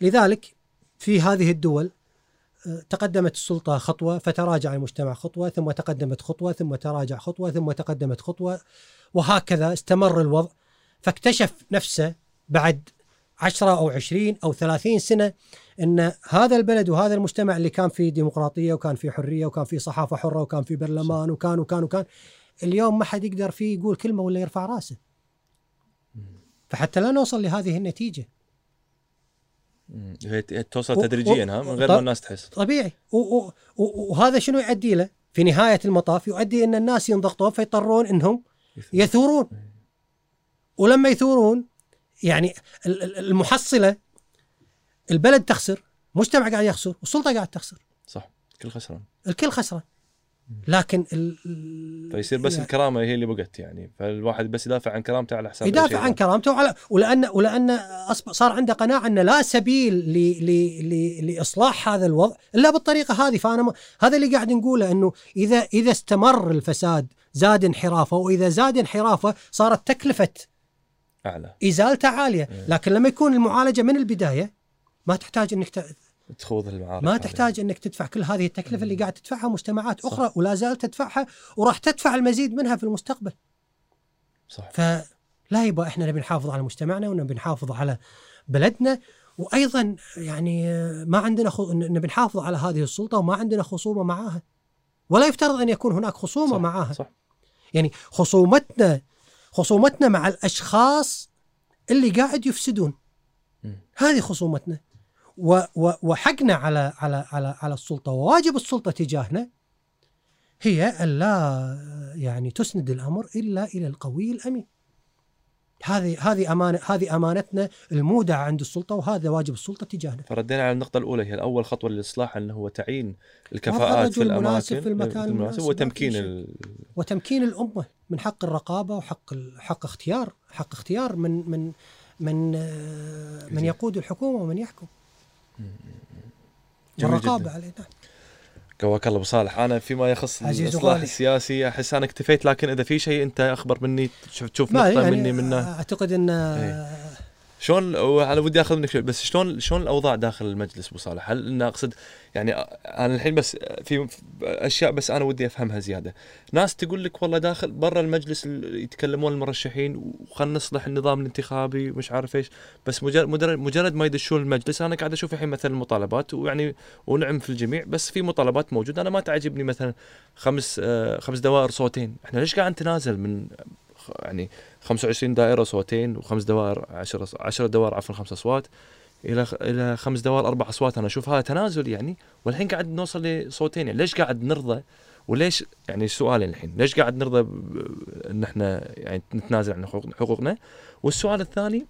لذلك في هذه الدول تقدمت السلطة خطوة فتراجع المجتمع خطوة ثم تقدمت خطوة ثم تراجع خطوة ثم تقدمت خطوة وهكذا استمر الوضع. فاكتشف نفسه بعد عشرة أو عشرين أو ثلاثين سنة أن هذا البلد وهذا المجتمع اللي كان فيه ديمقراطية وكان فيه حرية وكان فيه صحافة حرة وكان فيه برلمان وكان وكان وكان اليوم ما حد يقدر فيه يقول كلمة ولا يرفع رأسه. فحتى لا نوصل لهذه النتيجة. هي توصل تدريجيا ها؟ من غير ما الناس تحس. طبيعي. وهذا شنو يؤدي له؟ في نهاية المطاف يؤدي أن الناس ينضغطون فيضطرون أنهم يثورون. ولما يثورون يعني ال- ال- المحصلة البلد تخسر مجتمع قاعد يخسر والسلطة قاعد تخسر. صح. كل خسران. الكل خسران. لكن ال- فيصير بس الكرامة هي اللي بقت يعني. فالواحد بس يدافع عن كرامته على حساب يدافع عن. كرامته وعلى ولان ولأن أصبح صار عنده قناعة ان لا سبيل ل ل ل لإصلاح هذا الوضع إلا بالطريقة هذه. فأنا ما هذا اللي قاعد نقوله إنه اذا إذا استمر الفساد زاد انحرافه وإذا زاد انحرافه صارت تكلفة أعلى. إزالته عالية. إيه. لكن لما يكون المعالجة من البداية ما تحتاج إنك ت... تخوض المعارك ما. تحتاج إنك تدفع كل هذه التكلفة اللي قاعد تدفعها مجتمعات أخرى ولا زالت تدفعها وراح تدفع المزيد منها في المستقبل. صح. فلا يبغى إحنا نبي نحافظ على مجتمعنا ونبي نحافظ على بلدنا وأيضا يعني ما عندنا خو... نبي نحافظ على هذه السلطة وما عندنا خصومة معاها. ولا يفترض أن يكون هناك خصومة صح. معاها. صح. يعني خصومتنا خصومتنا مع الأشخاص اللي قاعد يفسدون. مم. هذه خصومتنا. وحقنا على على على على السلطة وواجب السلطة تجاهنا هي أن لا يعني تسند الأمر إلا إلى القوي الأمين. هذه هذه أمانة هذه أمانتنا المودعة عند السلطة وهذا واجب السلطة تجاهنا. فردينا على النقطة الأولى هي أول خطوة للإصلاح أنه هو تعيين الكفاءات في المناسب في المكان المناسب وتمكين. ال... وتمكين الأمة من حق الرقابة وحق حق اختيار حق اختيار من من من آه، من. يقود الحكومة ومن يحكم. والرقابه جداً. علينا. قواك الله أبو صالح أنا فيما يخص الإصلاح. السياسي أحس أنا اكتفيت لكن إذا في شيء أنت أخبر مني تشوف نقطة يعني مني منه أعتقد إن إيه. شلون أنا ودي اخذ منك شوي بس شلون شلون الأوضاع داخل المجلس أبو صالح؟ هل ان أقصد يعني أنا الحين بس في أشياء بس أنا ودي أفهمها زيادة. ناس تقول لك والله داخل برا المجلس ال- يتكلمون المرشحين وخلنا نصلح النظام الانتخابي ومش عارف إيش بس مجرد مجرد, ما يدشون المجلس أنا قاعد أشوف الحين مثلا المطالبات ويعني ونعم في الجميع بس في مطالبات موجودة أنا ما تعجبني مثلا خمس آه خمس دوائر صوتين، إحنا ليش قاعد نتنازل من يعني 25 دائرة صوتين وخمس دوائر 10 10 دوائر عفوا خمس أصوات. إلى إلى خمس دوائر أربع أصوات أنا أشوف هذا تنازل يعني. والحين قاعد نوصل لصوتين يعني. ليش قاعد نرضى؟ وليش يعني سؤالين الحين. ليش قاعد نرضى إن إحنا يعني نتنازل عن حقوق- حقوقنا؟ والسؤال الثاني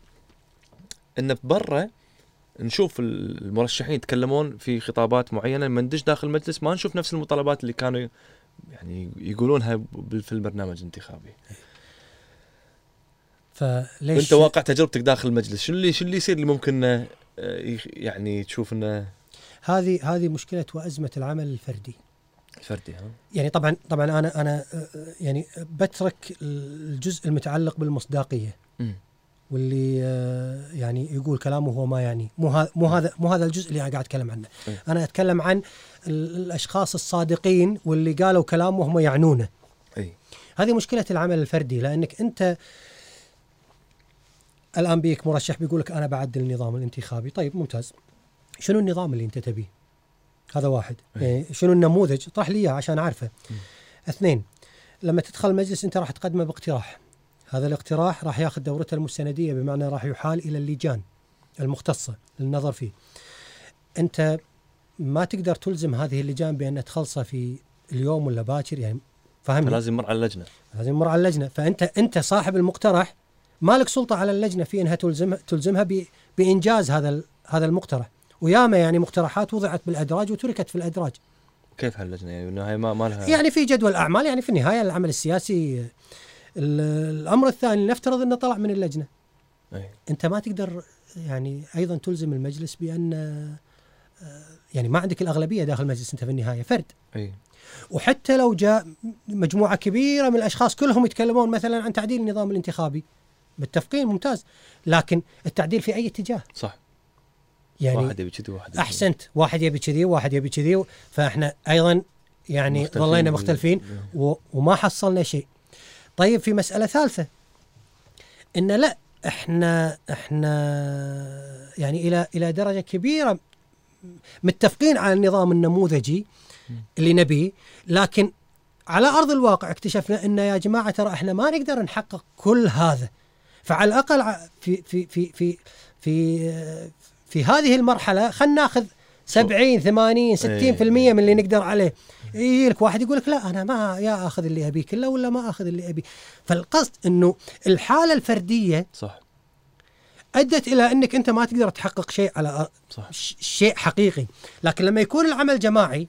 إن برا نشوف ال- المرشحين يتكلمون في خطابات معينة لما ندش داخل المجلس ما نشوف نفس المطالبات اللي كانوا يعني يقولونها في البرنامج الانتخابي. فليش انت واقع تجربتك داخل المجلس شنو اللي شنو اللي يصير اللي ممكن آه، يعني تشوف إنه هذه هذه مشكلة وأزمة العمل الفردي. فردي ها؟ يعني طبعا طبعا أنا أنا آه، يعني بترك الجزء المتعلق بالمصداقية. مم. واللي آه، يعني يقول كلامه هو ما يعني. مو هذا مو هذا مو هذا الجزء اللي أنا قاعد أتكلم عنه. إيه. أنا أتكلم عن ال- الأشخاص الصادقين واللي قالوا كلام وهم يعنونه. اي هذه مشكلة العمل الفردي لأنك أنت الآن بيك مرشح بيقول لك أنا بعدل النظام الانتخابي. طيب ممتاز. شنو النظام اللي أنت تبيه؟ هذا واحد. إيه. يعني شنو النموذج؟ طرح لي إياه عشان أعرفه. اثنين لما تدخل المجلس أنت راح تقدمه باقتراح. هذا الاقتراح راح ياخذ دورته المستندية بمعنى راح يحال إلى اللجان المختصة للنظر فيه. أنت ما تقدر تلزم هذه اللجان بأن تخلصه في اليوم ولا باكر يعني فاهمني لازم يمر على اللجنة. لازم يمر على اللجنة. فأنت أنت صاحب المقترح مالك سلطة على اللجنة في إنها تلزمها تلزمها بإنجاز هذا هذا المقترح. وياما يعني مقترحات وضعت بالأدراج وتركت في الأدراج. كيف هاللجنة؟ يعني بالنهاية ما ما لها يعني في جدول أعمال يعني في النهاية العمل السياسي ال- الأمر الثاني نفترض إنه طلع من اللجنة. أي. أنت ما تقدر يعني أيضا تلزم المجلس بأن آه، يعني ما عندك الأغلبية داخل المجلس أنت في النهاية فرد. أي. وحتى لو جاء مجموعة كبيرة من الأشخاص كلهم يتكلمون مثلا عن تعديل النظام الانتخابي. بالتفقين ممتاز لكن التعديل في أي اتجاه؟ صح. يعني واحد يبي كذي واحد يبي أحسنت واحد يبي كذي وواحد يبي كذي فإحنا أيضا يعني مختلفين ظلينا بال- مختلفين و- وما حصلنا شيء. طيب في مسألة ثالثة. إن لا إحنا إحنا يعني إلى إلى درجة كبيرة متفقين على النظام النموذجي اللي نبيه لكن على أرض الواقع اكتشفنا إن يا جماعة ترى إحنا ما نقدر نحقق كل هذا. فعلى الأقل في في في في في في هذه المرحلة خلينا ناخذ 70 80 60% من اللي نقدر عليه. يجي لك واحد يقول لك لا أنا ما يا أخذ اللي ابيه كله ولا ما أخذ اللي ابيه فالقصد إنه الحالة الفردية صح. أدت إلى إنك أنت ما تقدر تحقق شيء على صح. شيء حقيقي. لكن لما يكون العمل جماعي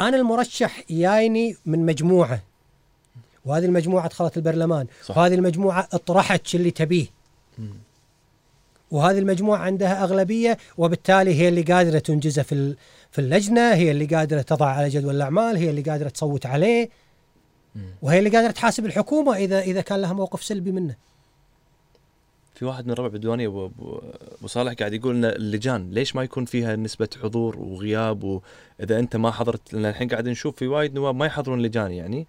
أنا المرشح جايني من مجموعة. وهذه المجموعة دخلت البرلمان صح. وهذه المجموعة اطرحت اللي تبيه. وهذه المجموعة عندها أغلبية وبالتالي هي اللي قادرة تنجزه في في اللجنة هي اللي قادرة تضع على جدول الأعمال هي اللي قادرة تصوت عليه. وهي اللي قادرة تحاسب الحكومة اذا إذا كان لها موقف سلبي منه في واحد من ربع بدوانية ابو ابو أبو صالح قاعد يقول إن اللجان ليش ما يكون فيها نسبة حضور وغياب وإذا أنت ما حضرت لأن الحين قاعد نشوف في وايد نواب ما يحضرون لجان يعني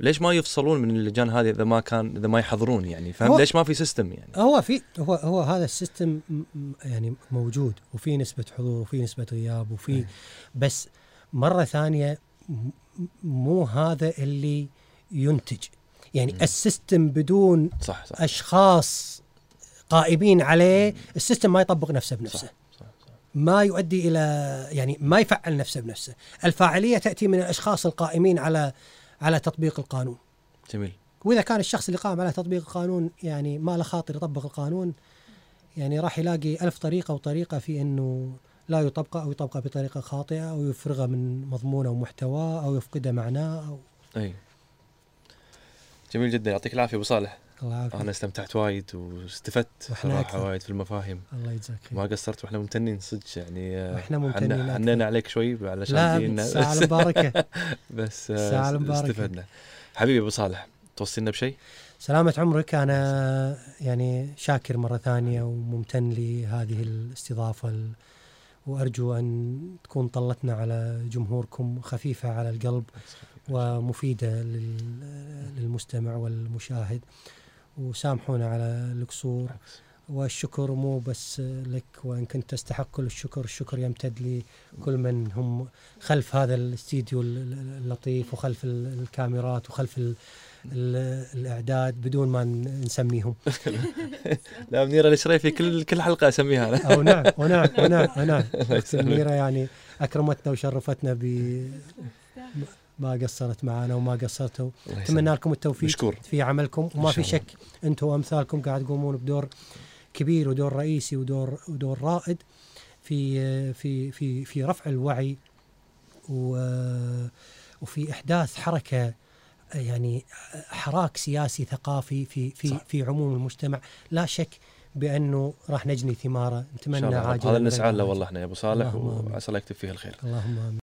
ليش ما يفصلون من اللجان هذه إذا ما كان إذا ما يحضرون يعني؟ فهم ليش ما في system يعني؟ هو في هو هو هذا ال system م- م- يعني موجود وفي نسبة حضور وفي نسبة غياب وفي أي. بس مرة ثانية م- م- مو هذا اللي ينتج. يعني مم. ال system بدون صح صح. أشخاص قائمين عليه ال system ما يطبق نفسه بنفسه. صح. ما يؤدي إلى يعني ما يفعل نفسه بنفسه. الفاعلية تأتي من الأشخاص القائمين على على تطبيق القانون. جميل. وإذا كان الشخص اللي قام على تطبيق القانون يعني ما له خاطر يطبق القانون يعني راح يلاقي ألف طريقة وطريقة في إنه لا يطبقه أو يطبقه بطريقة خاطئة أو يفرغه من مضمونه ومحتواه أو يفقده معناه أو أي. جميل جدا. يعطيك العافية أبو صالح. الله يعافيك. أنا استمتعت وايد واستفدت صراحة. وايد في المفاهيم. الله يجزاك خير. ما قصرت وإحنا ممتنين صدق يعني آه، وإحنا ممتنين. حنينا عليك شوي علشان لا جينا الساعة بس- المباركه [LAUGHS] بس الساعة آه، المباركة. استفدنا. حبيبي أبو صالح توصينا بشيء سلامة عمرك. أنا يعني شاكر مرة ثانية وممتن لهذه الاستضافة ال- وأرجو أن تكون طلتنا على جمهوركم خفيفة على القلب ومفيدة لل- للمستمع والمشاهد. وسامحونا على القصور والشكر مو بس لك وإن كنت تستحق كل الشكر الشكر يمتد لكل من هم خلف هذا الاستديو ال- ال- اللطيف وخلف ال- الكاميرات وخلف ال- ال- الإعداد بدون ما ن- نسميهم. [LAUGHS] لا منيره الشريفي كل كل حلقة أسميها أنا. أو نعم ونعم ونعم ونعم. [LAUGHS] منيرة يعني أكرمتنا وشرفتنا ب ما قصرت معنا وما قصرتوا أتمنى. لكم التوفيق مشكور في عملكم وما في شك أنتم وأمثالكم قاعد تقومون بدور كبير ودور رئيسي ودور ودور رائد في في في في رفع الوعي و- وفي إحداث حركة يعني حراك سياسي ثقافي في في صح. في عموم المجتمع لا شك بأنه راح نجني ثمارة نتمنى شاء الله رب. عاجلا هذا نسعى له. والله إحنا يا أبو صالح. وعسى الله يكتب فيه الخير اللهم آمين